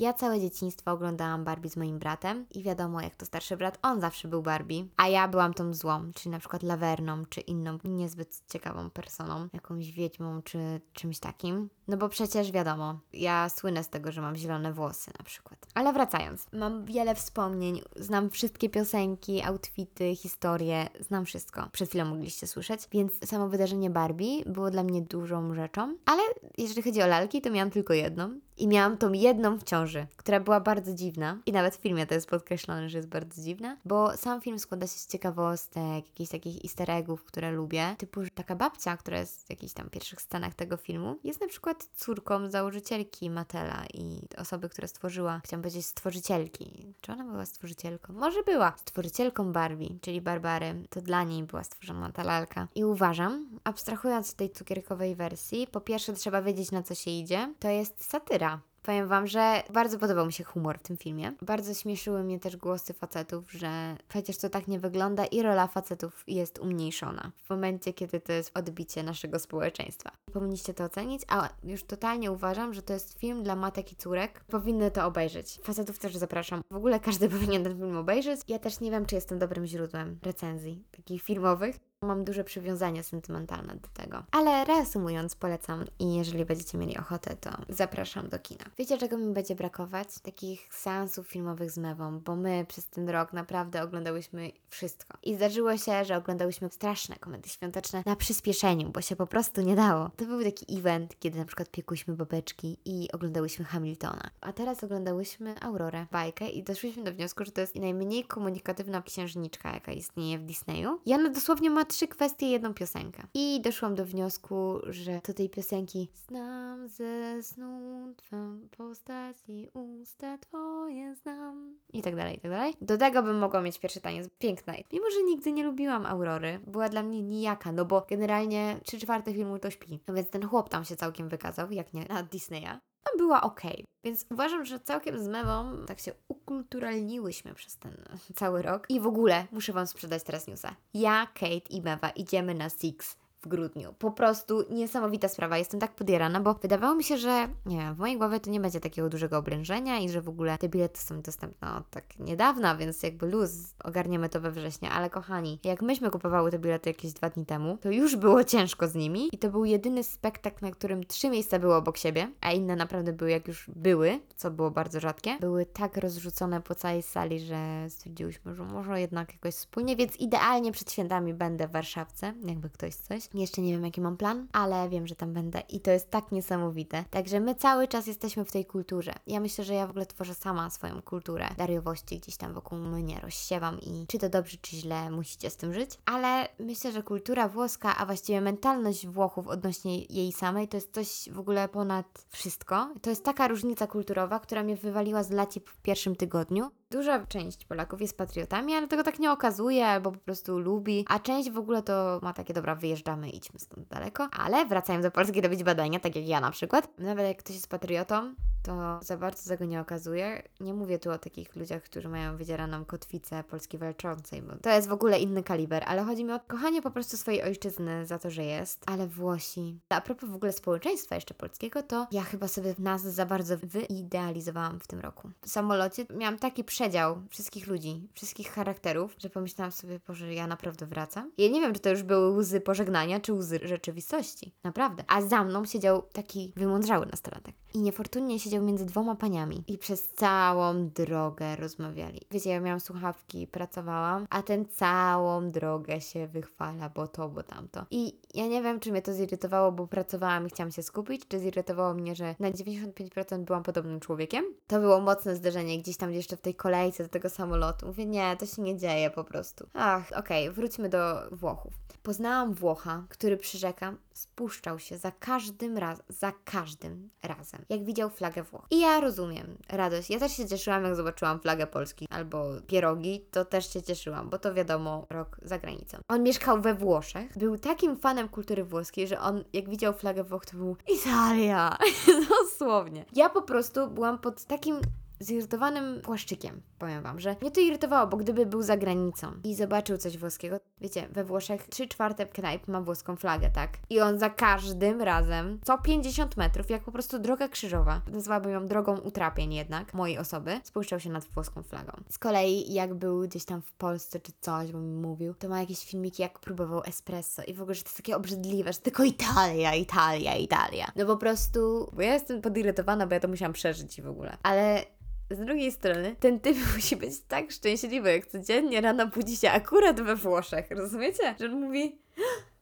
Ja całe dzieciństwo oglądałam Barbie z moim bratem i wiadomo, jak to starszy brat, on zawsze był Barbie, a ja byłam tą złą, czyli na przykład lawerną, czy inną niezbyt ciekawą personą, jakąś wiedźmą, czy czymś takim. No bo przecież wiadomo, ja słynę z tego, że mam zielone włosy na przykład. Ale wracając, mam wiele wspomnień, znam wszystkie piosenki, outfity, historie, znam wszystko. Przed chwilą mogliście słyszeć, więc samo wydarzenie Barbie było dla mnie dużą rzeczą, ale jeżeli chodzi o lalki, to miałam tylko jedną i miałam tą jedną w ciąży, która była bardzo dziwna. I nawet w filmie to jest podkreślone, że jest bardzo dziwna, bo sam film składa się z ciekawostek, jakichś takich easter eggów, które lubię. Typu, taka babcia, która jest w jakichś tam pierwszych scenach tego filmu, jest na przykład córką założycielki Matela i osoby, która stworzyła, chciałam powiedzieć stworzycielki. Czy ona była stworzycielką? Może była. Stworzycielką Barbie, czyli Barbary. To dla niej była stworzona ta lalka. I uważam, abstrahując od tej cukierkowej wersji, po pierwsze trzeba wiedzieć na co się idzie. To jest satyra. Powiem Wam, że bardzo podobał mi się humor w tym filmie. Bardzo śmieszyły mnie też głosy facetów, że przecież to tak nie wygląda i rola facetów jest umniejszona w momencie, kiedy to jest odbicie naszego społeczeństwa. Powinniście to ocenić, a już totalnie uważam, że to jest film dla matek i córek. Powinny to obejrzeć. Facetów też zapraszam. W ogóle każdy powinien ten film obejrzeć. Ja też nie wiem, czy jestem dobrym źródłem recenzji takich filmowych. Mam duże przywiązanie sentymentalne do tego. Ale reasumując, polecam i jeżeli będziecie mieli ochotę, to zapraszam do kina. Wiecie, czego mi będzie brakować? Takich seansów filmowych z Mewą, bo my przez ten rok naprawdę oglądałyśmy wszystko. I zdarzyło się, że oglądałyśmy straszne komedy świąteczne na przyspieszeniu, bo się po prostu nie dało. To był taki event, kiedy na przykład piekłyśmy babeczki i oglądałyśmy Hamiltona. A teraz oglądałyśmy Aurorę, bajkę i doszłyśmy do wniosku, że to jest najmniej komunikatywna księżniczka, jaka istnieje w Disneyu. I ona dosłownie ma trzy kwestie, jedną piosenkę. I doszłam do wniosku, że do tej piosenki Znam ze snu Twą postać i usta Twoje znam i tak dalej, i tak dalej. Do tego bym mogła mieć pierwszy taniec. Piękna. Mimo, że nigdy nie lubiłam Aurory, była dla mnie nijaka, no bo generalnie trzy czwarte filmu to śpi. No więc ten chłop tam się całkiem wykazał, jak nie na Disneya była ok. Więc uważam, że całkiem z mewą tak się ukulturalniłyśmy przez ten cały rok. I w ogóle muszę Wam sprzedać teraz newsa. Ja, Kate i Mewa idziemy na Six w grudniu. Po prostu niesamowita sprawa. Jestem tak podjarana, bo wydawało mi się, że nie wiem, w mojej głowie to nie będzie takiego dużego obrężenia i że w ogóle te bilety są dostępne od tak niedawna, więc jakby luz, ogarniemy to we wrześniu. Ale kochani, jak myśmy kupowały te bilety jakieś dwa dni temu, to już było ciężko z nimi i to był jedyny spektakl, na którym trzy miejsca były obok siebie, a inne naprawdę były jak już były, co było bardzo rzadkie. Były tak rozrzucone po całej sali, że stwierdziłyśmy, że może jednak jakoś wspólnie, więc idealnie przed świętami będę w Warszawce, jakby ktoś coś. Jeszcze nie wiem, jaki mam plan, ale wiem, że tam będę i to jest tak niesamowite. Także my cały czas jesteśmy w tej kulturze. Ja myślę, że ja w ogóle tworzę sama swoją kulturę dariowości gdzieś tam wokół mnie rozsiewam i czy to dobrze, czy źle, musicie z tym żyć. Ale myślę, że kultura włoska, a właściwie mentalność Włochów odnośnie jej samej, to jest coś w ogóle ponad wszystko. To jest taka różnica kulturowa, która mnie wywaliła z laci w pierwszym tygodniu. Duża część Polaków jest patriotami, ale tego tak nie okazuje, albo po prostu lubi, a część w ogóle to ma takie, dobra, wyjeżdżamy, idźmy stąd daleko, ale wracają do Polski robić badania, tak jak ja na przykład. Nawet jak ktoś jest patriotą, to za bardzo tego nie okazuje. Nie mówię tu o takich ludziach, którzy mają wydzieraną kotwicę Polski walczącej, bo to jest w ogóle inny kaliber, ale chodzi mi o kochanie po prostu swojej ojczyzny za to, że jest. Ale Włosi. A propos w ogóle społeczeństwa jeszcze polskiego, to ja chyba sobie nas za bardzo wyidealizowałam w tym roku. W samolocie miałam taki przedział wszystkich ludzi, wszystkich charakterów, że pomyślałam sobie, Boże, ja naprawdę wracam. Ja nie wiem, czy to już były łzy pożegnania, czy łzy rzeczywistości. Naprawdę. A za mną siedział taki wymądrzały nastolatek. I niefortunnie siedział między dwoma paniami. I przez całą drogę rozmawiali. Wiecie, ja miałam słuchawki, pracowałam, a ten całą drogę się wychwala, bo to, bo tamto. I ja nie wiem, czy mnie to zirytowało, bo pracowałam i chciałam się skupić, czy zirytowało mnie, że na 95% byłam podobnym człowiekiem. To było mocne zderzenie gdzieś tam jeszcze w tej kolejce do tego samolotu. Mówię, nie, to się nie dzieje po prostu. Ach, okej, okay, wróćmy do Włochów. Poznałam Włocha, który przyrzekam, spuszczał się za każdym razem, za każdym razem, jak widział flagę Włoch. I ja rozumiem radość. Ja też się cieszyłam, jak zobaczyłam flagę Polski albo pierogi, to też się cieszyłam, bo to wiadomo, rok za granicą. On mieszkał we Włoszech, był takim fanem kultury włoskiej, że on, jak widział flagę Włoch, to był Italia! Dosłownie. Ja po prostu byłam pod takim zirytowanym płaszczykiem, powiem Wam, że mnie to irytowało, bo gdyby był za granicą i zobaczył coś włoskiego, wiecie, we Włoszech 3 czwarte knajp ma włoską flagę, tak? I on za każdym razem, co 50 metrów, jak po prostu droga krzyżowa, nazwałabym ją drogą utrapień jednak, mojej osoby, spuszczał się nad włoską flagą. Z kolei, jak był gdzieś tam w Polsce czy coś, bo mi mówił, to ma jakieś filmiki, jak próbował espresso i w ogóle, że to jest takie obrzydliwe, że tylko Italia, Italia, Italia. No po prostu, bo ja jestem podirytowana, bo ja to musiałam przeżyć i w ogóle. Ale z drugiej strony, ten typ musi być tak szczęśliwy, jak codziennie rano budzi się akurat we Włoszech, rozumiecie? Że on mówi,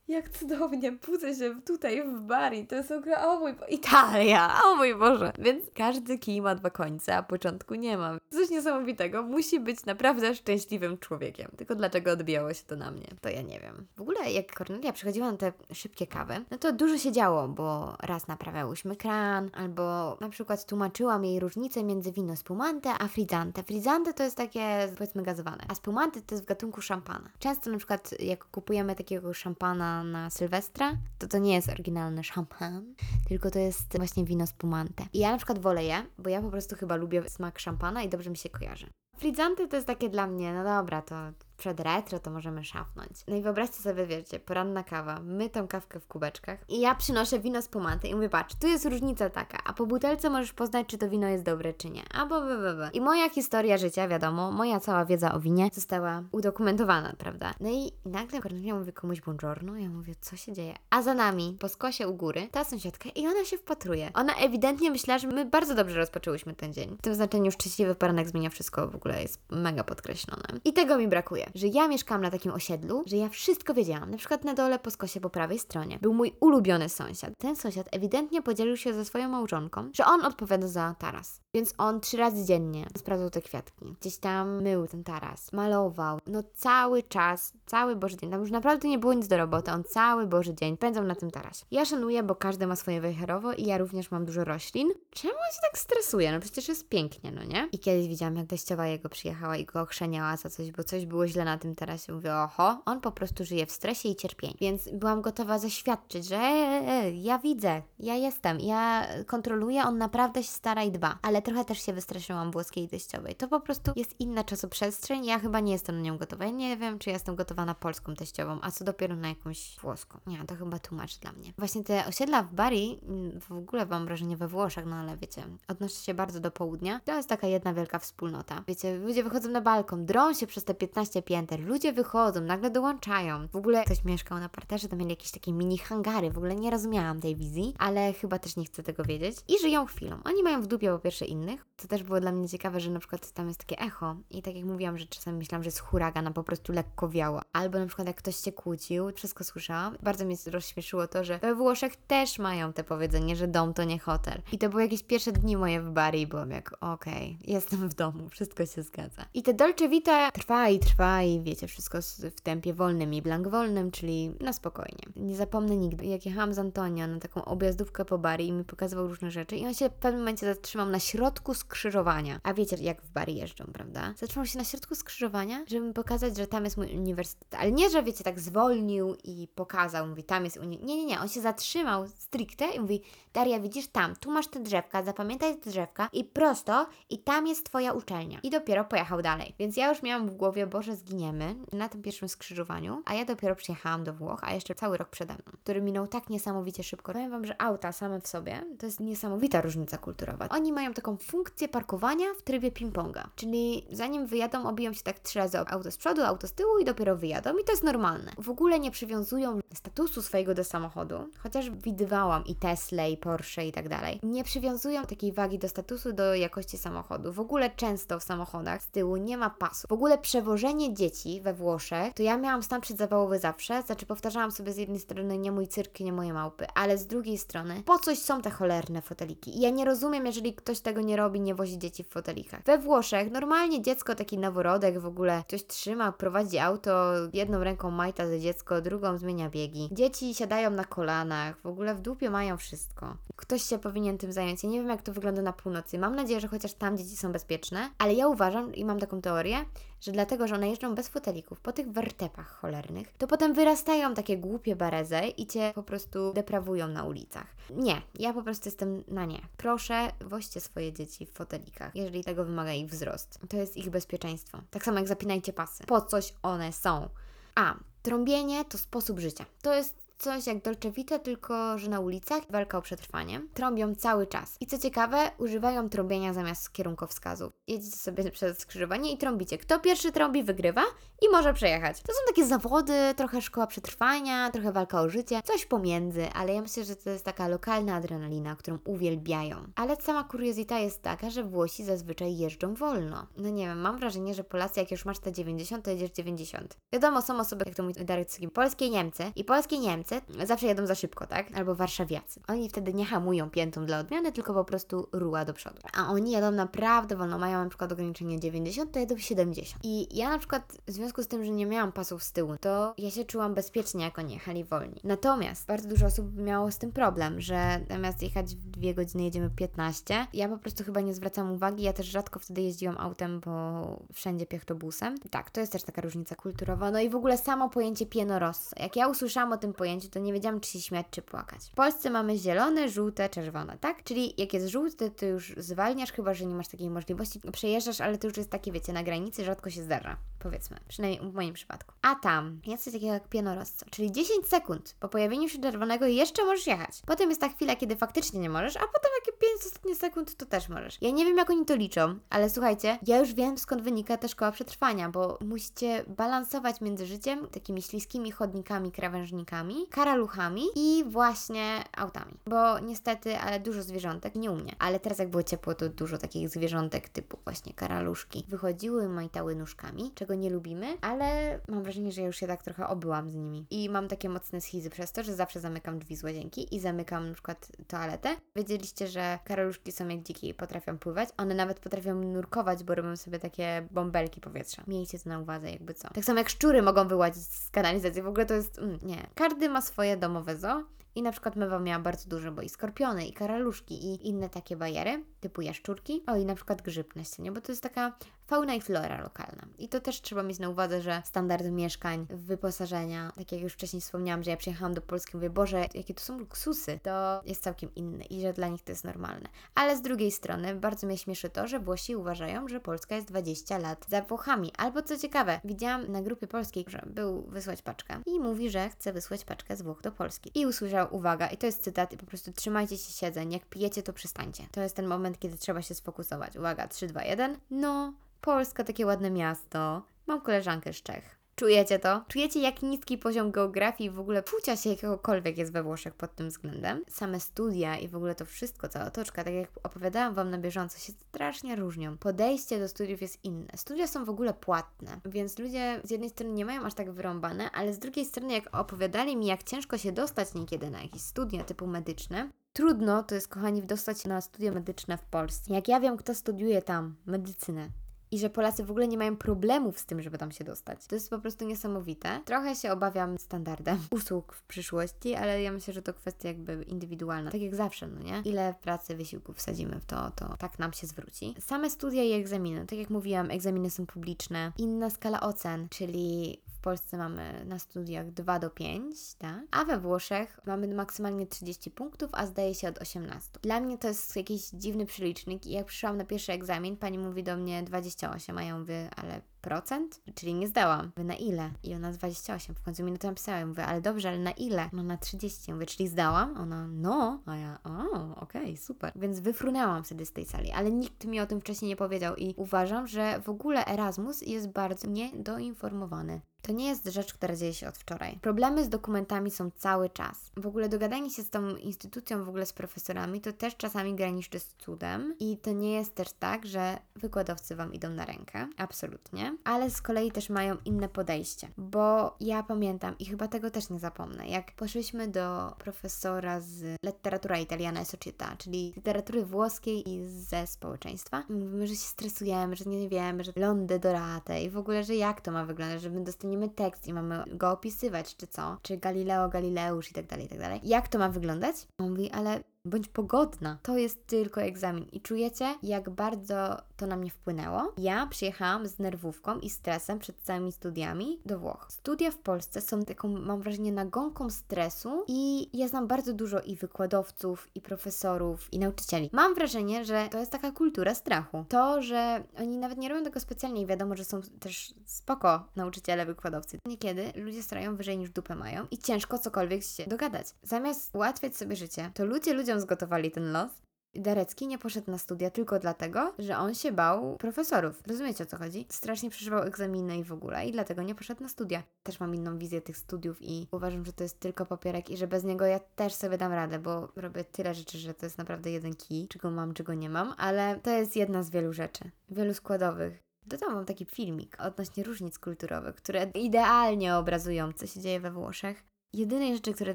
jak cudownie, budzę się tutaj w Bari, to jest ogóle, o mój Bo Italia, o mój Boże. Więc każdy kij ma dwa końce, a początku nie ma. Coś niesamowitego, musi być naprawdę szczęśliwym człowiekiem. Tylko dlaczego odbijało się to na mnie, to ja nie wiem. W ogóle jak Kornelia przychodziła na te szybkie kawy, no to dużo się działo, bo raz naprawiałyśmy kran, albo na przykład tłumaczyłam jej różnicę między wino spumante a frizzante. Frizzante to jest takie, powiedzmy, gazowane, a spumante to jest w gatunku szampana. Często na przykład jak kupujemy takiego szampana na, Sylwestra, to to nie jest oryginalny szampan, tylko to jest właśnie wino spumante. I ja na przykład wolę je, bo ja po prostu chyba lubię smak szampana i dobrze mi się kojarzy. Frizzanty to jest takie dla mnie, no dobra, to przed retro to możemy szafnąć. No i wyobraźcie sobie, wiecie, poranna kawa, my tą kawkę w kubeczkach i ja przynoszę wino z pomanty i mówię, patrz, tu jest różnica taka, a po butelce możesz poznać, czy to wino jest dobre, czy nie. A bo, bo, bo. I moja historia życia, wiadomo, moja cała wiedza o winie została udokumentowana, prawda? No i nagle Kornelia mówi komuś buongiorno, ja mówię, co się dzieje? A za nami, po skosie u góry, ta sąsiadka i ona się wpatruje. Ona ewidentnie myślała, że my bardzo dobrze rozpoczęłyśmy ten dzień. W tym znaczeniu szczęśliwy poranek zmienia wszystko, w ogóle jest mega podkreślone. I tego mi brakuje że ja mieszkałam na takim osiedlu, że ja wszystko wiedziałam. Na przykład na dole po skosie po prawej stronie był mój ulubiony sąsiad. Ten sąsiad ewidentnie podzielił się ze swoją małżonką, że on odpowiada za taras. Więc on trzy razy dziennie sprawdzał te kwiatki. Gdzieś tam mył ten taras, malował. No cały czas, cały Boży dzień. Tam już naprawdę nie było nic do roboty. On cały Boży dzień pędzał na tym tarasie. Ja szanuję, bo każdy ma swoje wejherowo i ja również mam dużo roślin. Czemu on się tak stresuje? No przecież jest pięknie, no nie? I kiedyś widziałam, jak teściowa jego przyjechała i go ochrzeniała za coś, bo coś było źle na tym tarasie. Mówię, oho, on po prostu żyje w stresie i cierpieniu. Więc byłam gotowa zaświadczyć, że e, e, ja widzę, ja jestem, ja kontroluję, on naprawdę się stara i dba. Ale trochę też się wystraszyłam włoskiej teściowej. To po prostu jest inna czasoprzestrzeń. Ja chyba nie jestem na nią gotowa. Ja nie wiem, czy jestem gotowa na polską teściową, a co dopiero na jakąś włoską. Nie, to chyba tłumacz dla mnie. Właśnie te osiedla w Bari, mm, w ogóle mam wrażenie we Włoszech, no ale wiecie, odnoszę się bardzo do południa. To jest taka jedna wielka wspólnota. Wiecie, ludzie wychodzą na balkon, drą się przez te 15 pięter, ludzie wychodzą, nagle dołączają. W ogóle ktoś mieszkał na parterze, to mieli jakieś takie mini hangary, w ogóle nie rozumiałam tej wizji, ale chyba też nie chcę tego wiedzieć. I żyją chwilą. Oni mają w dupie po pierwsze innych, co też było dla mnie ciekawe, że na przykład tam jest takie echo i tak jak mówiłam, że czasami myślałam, że jest huragan, a po prostu lekko wiało. Albo na przykład jak ktoś się kłócił, wszystko słyszałam. Bardzo mnie rozśmieszyło to, że we Włoszech też mają te powiedzenie, że dom to nie hotel. I to były jakieś pierwsze dni moje w Bari i byłam jak, okej, okay, jestem w domu, wszystko się zgadza. I te Dolce Vita trwa i trwa i wiecie, wszystko w tempie wolnym i blank wolnym, czyli na spokojnie. Nie zapomnę nigdy, jak jechałam z Antonio na taką objazdówkę po Bari i mi pokazywał różne rzeczy i on się w pewnym momencie zatrzymał na środku skrzyżowania. A wiecie, jak w Bari jeżdżą, prawda? Zatrzymał się na środku skrzyżowania, żeby mi pokazać, że tam jest mój uniwersytet. Ale nie, że wiecie, tak zwolnił i pokazał, mówi, tam jest uni... Nie, nie, nie, on się zatrzymał stricte i mówi, Daria, widzisz tam, tu masz te drzewka, zapamiętaj te drzewka i prosto i tam jest Twoja uczelnia. I dopiero pojechał dalej. Więc ja już miałam w głowie, Boże, zginiemy na tym pierwszym skrzyżowaniu, a ja dopiero przyjechałam do Włoch, a jeszcze cały rok przede mną, który minął tak niesamowicie szybko. Powiem Wam, że auta same w sobie to jest niesamowita różnica kulturowa. Oni mają taką funkcję parkowania w trybie ping-ponga, czyli zanim wyjadą, obiją się tak trzy razy auto z przodu, auto z tyłu i dopiero wyjadą i to jest normalne. W ogóle nie przywiązują statusu swojego do samochodu, chociaż widywałam i Tesla, i Porsche i tak dalej. Nie przywiązują takiej wagi do statusu, do jakości samochodu. W ogóle często w samochodach z tyłu nie ma pasu. W ogóle przewożenie dzieci we Włoszech, to ja miałam stan przedzawałowy zawsze, znaczy powtarzałam sobie z jednej strony nie mój cyrk, nie moje małpy, ale z drugiej strony po coś są te cholerne foteliki. I ja nie rozumiem, jeżeli ktoś tego nie robi, nie wozi dzieci w fotelikach. We Włoszech normalnie dziecko, taki noworodek w ogóle, ktoś trzyma, prowadzi auto, jedną ręką majta ze dziecko, drugą zmienia biegi. Dzieci siadają na kolanach, w ogóle w dupie mają wszystko. Ktoś się powinien tym zająć. Ja nie wiem, jak to wygląda na północy. Mam nadzieję, że chociaż tam dzieci są bezpieczne, ale ja uważam i mam taką teorię, że dlatego, że one jeżdżą bez fotelików po tych wertepach cholernych, to potem wyrastają takie głupie barezy i cię po prostu deprawują na ulicach. Nie, ja po prostu jestem na nie. Proszę, woźcie swoje dzieci w fotelikach, jeżeli tego wymaga ich wzrost. To jest ich bezpieczeństwo. Tak samo jak zapinajcie pasy. Po coś one są. A, trąbienie to sposób życia. To jest coś jak Dolce Vita, tylko że na ulicach walka o przetrwanie. Trąbią cały czas. I co ciekawe, używają trąbienia zamiast kierunkowskazu. Jedziecie sobie przez skrzyżowanie i trąbicie. Kto pierwszy trąbi, wygrywa i może przejechać. To są takie zawody, trochę szkoła przetrwania, trochę walka o życie, coś pomiędzy, ale ja myślę, że to jest taka lokalna adrenalina, którą uwielbiają. Ale sama kuriozita jest taka, że Włosi zazwyczaj jeżdżą wolno. No nie wiem, mam wrażenie, że Polacy, jak już masz te 90, to jedziesz 90. Wiadomo, są osoby, jak to mówi Darek polskie Niemcy i polskie Niemcy Zawsze jadą za szybko, tak? Albo warszawiacy. Oni wtedy nie hamują piętą dla odmiany, tylko po prostu ruła do przodu. A oni jadą naprawdę wolno, mają na przykład ograniczenie 90, to jedą 70. I ja na przykład w związku z tym, że nie miałam pasów z tyłu, to ja się czułam bezpiecznie, jak oni jechali wolni. Natomiast bardzo dużo osób miało z tym problem, że zamiast jechać w 2 godziny jedziemy 15. Ja po prostu chyba nie zwracam uwagi, ja też rzadko wtedy jeździłam autem, bo wszędzie piechtobusem. Tak, to jest też taka różnica kulturowa. No i w ogóle samo pojęcie pieno rosso. Jak ja usłyszałam o tym pojęciu, to nie wiedziałam, czy się śmiać, czy płakać. W Polsce mamy zielone, żółte, czerwone, tak? Czyli jak jest żółty, to już zwalniasz, chyba że nie masz takiej możliwości. Przejeżdżasz, ale to już jest takie, wiecie, na granicy, rzadko się zdarza, powiedzmy. Przynajmniej w moim przypadku. A tam jest coś takiego jak pianorosco, czyli 10 sekund po pojawieniu się czerwonego jeszcze możesz jechać. Potem jest ta chwila, kiedy faktycznie nie możesz, a potem jakie 5 ostatnich sekund to też możesz. Ja nie wiem, jak oni to liczą, ale słuchajcie, ja już wiem, skąd wynika ta szkoła przetrwania, bo musicie balansować między życiem, takimi śliskimi chodnikami, krawężnikami, karaluchami i właśnie autami. Bo niestety, ale dużo zwierzątek, nie u mnie, ale teraz jak było ciepło, to dużo takich zwierzątek typu właśnie karaluszki wychodziły, majtały nóżkami, czego nie lubimy, ale mam wrażenie, że już się tak trochę obyłam z nimi. I mam takie mocne schizy przez to, że zawsze zamykam drzwi z łazienki i zamykam na przykład toaletę. Wiedzieliście, że karaluszki są jak dziki i potrafią pływać. One nawet potrafią nurkować, bo robią sobie takie bąbelki powietrza. Miejcie to na uwadze, jakby co. Tak samo jak szczury mogą wyłazić z kanalizacji. W ogóle to jest... Mm, nie. Każdy ma swoje domowe zoo i na przykład mewa miała bardzo dużo, bo i skorpiony, i karaluszki, i inne takie bajery, typu jaszczurki. O, i na przykład grzyb na ścianie, bo to jest taka fauna i flora lokalna. I to też trzeba mieć na uwadze, że standard mieszkań, wyposażenia, tak jak już wcześniej wspomniałam, że ja przyjechałam do Polski mówię, Boże, jakie to są luksusy, to jest całkiem inne i że dla nich to jest normalne. Ale z drugiej strony bardzo mnie śmieszy to, że Włosi uważają, że Polska jest 20 lat za Włochami. Albo co ciekawe, widziałam na grupie polskiej, że był wysłać paczkę i mówi, że chce wysłać paczkę z Włoch do Polski. I usłyszał, uwaga, i to jest cytat, i po prostu trzymajcie się siedzeń, jak pijecie, to przestańcie. To jest ten moment, kiedy trzeba się sfokusować. Uwaga, 3, 2, 1. No, Polska takie ładne miasto. Mam koleżankę z Czech. Czujecie to? Czujecie, jak niski poziom geografii i w ogóle płcia się jakiegokolwiek jest we Włoszech pod tym względem? Same studia i w ogóle to wszystko, cała otoczka, tak jak opowiadałam Wam na bieżąco, się strasznie różnią. Podejście do studiów jest inne. Studia są w ogóle płatne, więc ludzie z jednej strony nie mają aż tak wyrąbane, ale z drugiej strony, jak opowiadali mi, jak ciężko się dostać niekiedy na jakieś studia typu medyczne, trudno to jest, kochani, dostać na studia medyczne w Polsce. Jak ja wiem, kto studiuje tam medycynę, i że Polacy w ogóle nie mają problemów z tym, żeby tam się dostać. To jest po prostu niesamowite. Trochę się obawiam standardem usług w przyszłości, ale ja myślę, że to kwestia jakby indywidualna. Tak jak zawsze, no nie? Ile pracy, wysiłków wsadzimy w to, to tak nam się zwróci. Same studia i egzaminy. Tak jak mówiłam, egzaminy są publiczne. Inna skala ocen, czyli w Polsce mamy na studiach 2 do 5, tak? A we Włoszech mamy maksymalnie 30 punktów, a zdaje się od 18. Dla mnie to jest jakiś dziwny przelicznik i jak przyszłam na pierwszy egzamin, pani mówi do mnie 28, a ja mówię, ale procent? Czyli nie zdałam. Mówię, na ile? I ona 28. W końcu mi na to napisała. mówię, ale dobrze, ale na ile? No na 30. Mówię, czyli zdałam? Ona, no. A ja, o, okej, okay, super. Więc wyfrunęłam wtedy z tej sali, ale nikt mi o tym wcześniej nie powiedział i uważam, że w ogóle Erasmus jest bardzo niedoinformowany. To nie jest rzecz, która dzieje się od wczoraj. Problemy z dokumentami są cały czas. W ogóle dogadanie się z tą instytucją, w ogóle z profesorami, to też czasami graniczy z cudem i to nie jest też tak, że wykładowcy Wam idą na rękę. Absolutnie. Ale z kolei też mają inne podejście, bo ja pamiętam i chyba tego też nie zapomnę, jak poszliśmy do profesora z Letteratura Italiana e Società, czyli literatury włoskiej i ze społeczeństwa. Mówimy, że się stresujemy, że nie wiemy, że Londy dorate i w ogóle, że jak to ma wyglądać, że my dostaniemy tekst i mamy go opisywać, czy co, czy Galileo, Galileusz i tak dalej, i tak dalej. Jak to ma wyglądać? On mówi, ale bądź pogodna. To jest tylko egzamin. I czujecie, jak bardzo to na mnie wpłynęło? Ja przyjechałam z nerwówką i stresem przed całymi studiami do Włoch. Studia w Polsce są taką, mam wrażenie, nagonką stresu i ja znam bardzo dużo i wykładowców, i profesorów, i nauczycieli. Mam wrażenie, że to jest taka kultura strachu. To, że oni nawet nie robią tego specjalnie i wiadomo, że są też spoko nauczyciele, wykładowcy. Niekiedy ludzie starają wyżej niż dupę mają i ciężko cokolwiek się dogadać. Zamiast ułatwiać sobie życie, to ludzie ludziom zgotowali ten los. Darecki nie poszedł na studia tylko dlatego, że on się bał profesorów. Rozumiecie o co chodzi? Strasznie przeżywał egzaminy i w ogóle i dlatego nie poszedł na studia. Też mam inną wizję tych studiów i uważam, że to jest tylko papierek i że bez niego ja też sobie dam radę, bo robię tyle rzeczy, że to jest naprawdę jeden kij, czego mam, czego nie mam, ale to jest jedna z wielu rzeczy, wielu składowych. Dodam Wam taki filmik odnośnie różnic kulturowych, które idealnie obrazują, co się dzieje we Włoszech. Jedynej rzeczy, które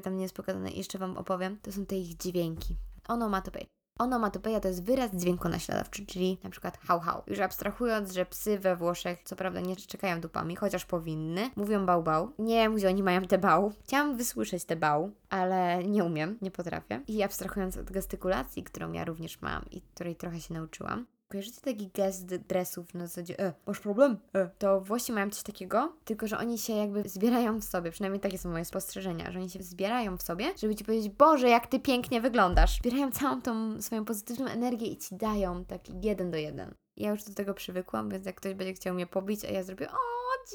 tam nie jest pokazane, jeszcze Wam opowiem, to są te ich dźwięki. Onomatopeja. Onomatopeja to jest wyraz dźwięku naśladowczy, czyli na przykład hał hał. Już abstrahując, że psy we Włoszech co prawda nie czekają dupami, chociaż powinny, mówią bał bał. Nie wiem, gdzie oni mają te bał. Chciałam wysłyszeć te bał, ale nie umiem, nie potrafię. I abstrahując od gestykulacji, którą ja również mam i której trochę się nauczyłam, Kojarzycie taki gest dresów na zasadzie e, masz problem? E. To Włosi mają coś takiego, tylko że oni się jakby zbierają w sobie, przynajmniej takie są moje spostrzeżenia, że oni się zbierają w sobie, żeby Ci powiedzieć, Boże, jak Ty pięknie wyglądasz. Zbierają całą tą swoją pozytywną energię i Ci dają tak jeden do jeden. Ja już do tego przywykłam, więc jak ktoś będzie chciał mnie pobić, a ja zrobię o,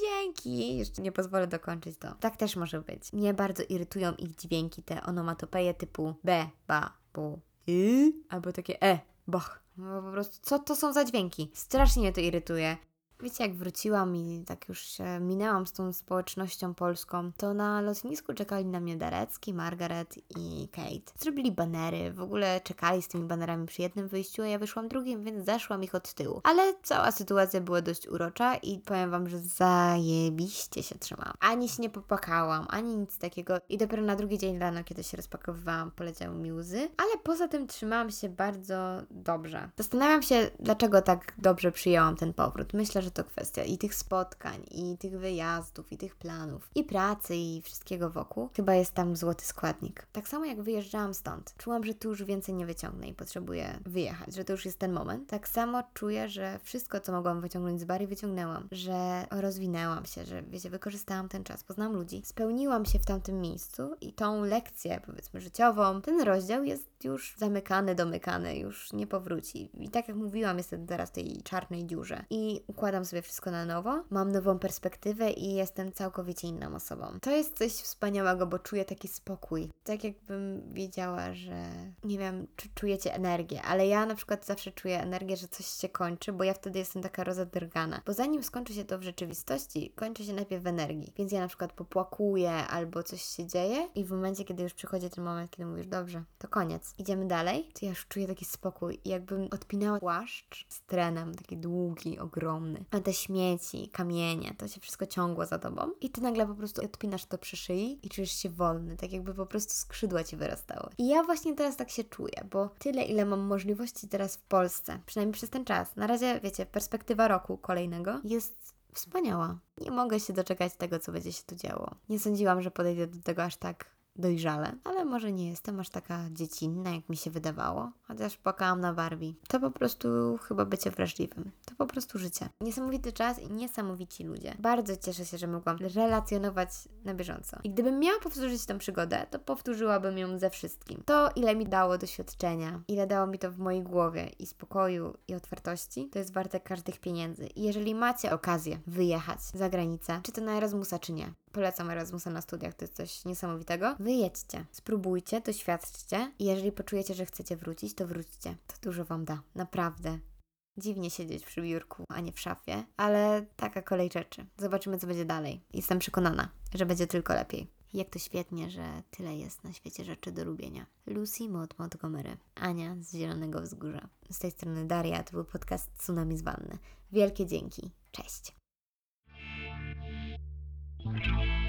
dzięki, jeszcze nie pozwolę dokończyć to. Tak też może być. Mnie bardzo irytują ich dźwięki, te onomatopeje typu b, ba, bu, y, albo takie e, boch. No po prostu, co to są za dźwięki? Strasznie mnie to irytuje. Wiecie, jak wróciłam i tak już się minęłam z tą społecznością polską, to na lotnisku czekali na mnie Darecki, Margaret i Kate. Zrobili banery, w ogóle czekali z tymi banerami przy jednym wyjściu, a ja wyszłam drugim, więc zeszłam ich od tyłu. Ale cała sytuacja była dość urocza i powiem Wam, że zajebiście się trzymałam. Ani się nie popłakałam, ani nic takiego. I dopiero na drugi dzień rano, kiedy się rozpakowywałam, poleciały mi łzy. Ale poza tym trzymałam się bardzo dobrze. Zastanawiam się, dlaczego tak dobrze przyjęłam ten powrót. Myślę, że że to kwestia i tych spotkań, i tych wyjazdów, i tych planów, i pracy, i wszystkiego wokół. Chyba jest tam złoty składnik. Tak samo jak wyjeżdżałam stąd, czułam, że tu już więcej nie wyciągnę i potrzebuję wyjechać, że to już jest ten moment. Tak samo czuję, że wszystko, co mogłam wyciągnąć z Bari, wyciągnęłam, że rozwinęłam się, że wiecie, wykorzystałam ten czas, poznałam ludzi, spełniłam się w tamtym miejscu i tą lekcję, powiedzmy, życiową, ten rozdział jest już zamykany, domykany, już nie powróci. I tak jak mówiłam, jestem teraz w tej czarnej dziurze. I układam sobie wszystko na nowo, mam nową perspektywę i jestem całkowicie inną osobą. To jest coś wspaniałego, bo czuję taki spokój. Tak jakbym wiedziała, że nie wiem, czy czujecie energię, ale ja na przykład zawsze czuję energię, że coś się kończy, bo ja wtedy jestem taka rozadrgana. Bo zanim skończy się to w rzeczywistości, kończy się najpierw w energii. Więc ja na przykład popłakuję albo coś się dzieje i w momencie, kiedy już przychodzi ten moment, kiedy mówisz, dobrze, to koniec, idziemy dalej, to ja już czuję taki spokój jakbym odpinała płaszcz z trenem, taki długi, ogromny. A te śmieci, kamienie, to się wszystko ciągło za tobą i ty nagle po prostu odpinasz to przy szyi i czujesz się wolny, tak jakby po prostu skrzydła ci wyrastały. I ja właśnie teraz tak się czuję, bo tyle, ile mam możliwości teraz w Polsce, przynajmniej przez ten czas. Na razie, wiecie, perspektywa roku kolejnego jest wspaniała. Nie mogę się doczekać tego, co będzie się tu działo. Nie sądziłam, że podejdę do tego aż tak dojrzale, ale może nie jestem aż taka dziecinna, jak mi się wydawało, chociaż płakałam na Barbie. To po prostu chyba bycie wrażliwym. To po prostu życie. Niesamowity czas i niesamowici ludzie. Bardzo cieszę się, że mogłam relacjonować na bieżąco. I gdybym miała powtórzyć tę przygodę, to powtórzyłabym ją ze wszystkim. To, ile mi dało doświadczenia, ile dało mi to w mojej głowie i spokoju i otwartości, to jest warte każdych pieniędzy. I jeżeli macie okazję wyjechać za granicę, czy to na Erasmusa, czy nie, polecam Erasmusa na studiach, to jest coś niesamowitego. Wyjedźcie, spróbujcie, doświadczcie i jeżeli poczujecie, że chcecie wrócić, to wróćcie. To dużo Wam da, naprawdę. Dziwnie siedzieć przy biurku, a nie w szafie, ale taka kolej rzeczy. Zobaczymy, co będzie dalej. Jestem przekonana, że będzie tylko lepiej. Jak to świetnie, że tyle jest na świecie rzeczy do lubienia. Lucy Mott Montgomery, Ania z Zielonego Wzgórza. Z tej strony Daria, to był podcast Tsunami z Wanny. Wielkie dzięki. Cześć! Thank you.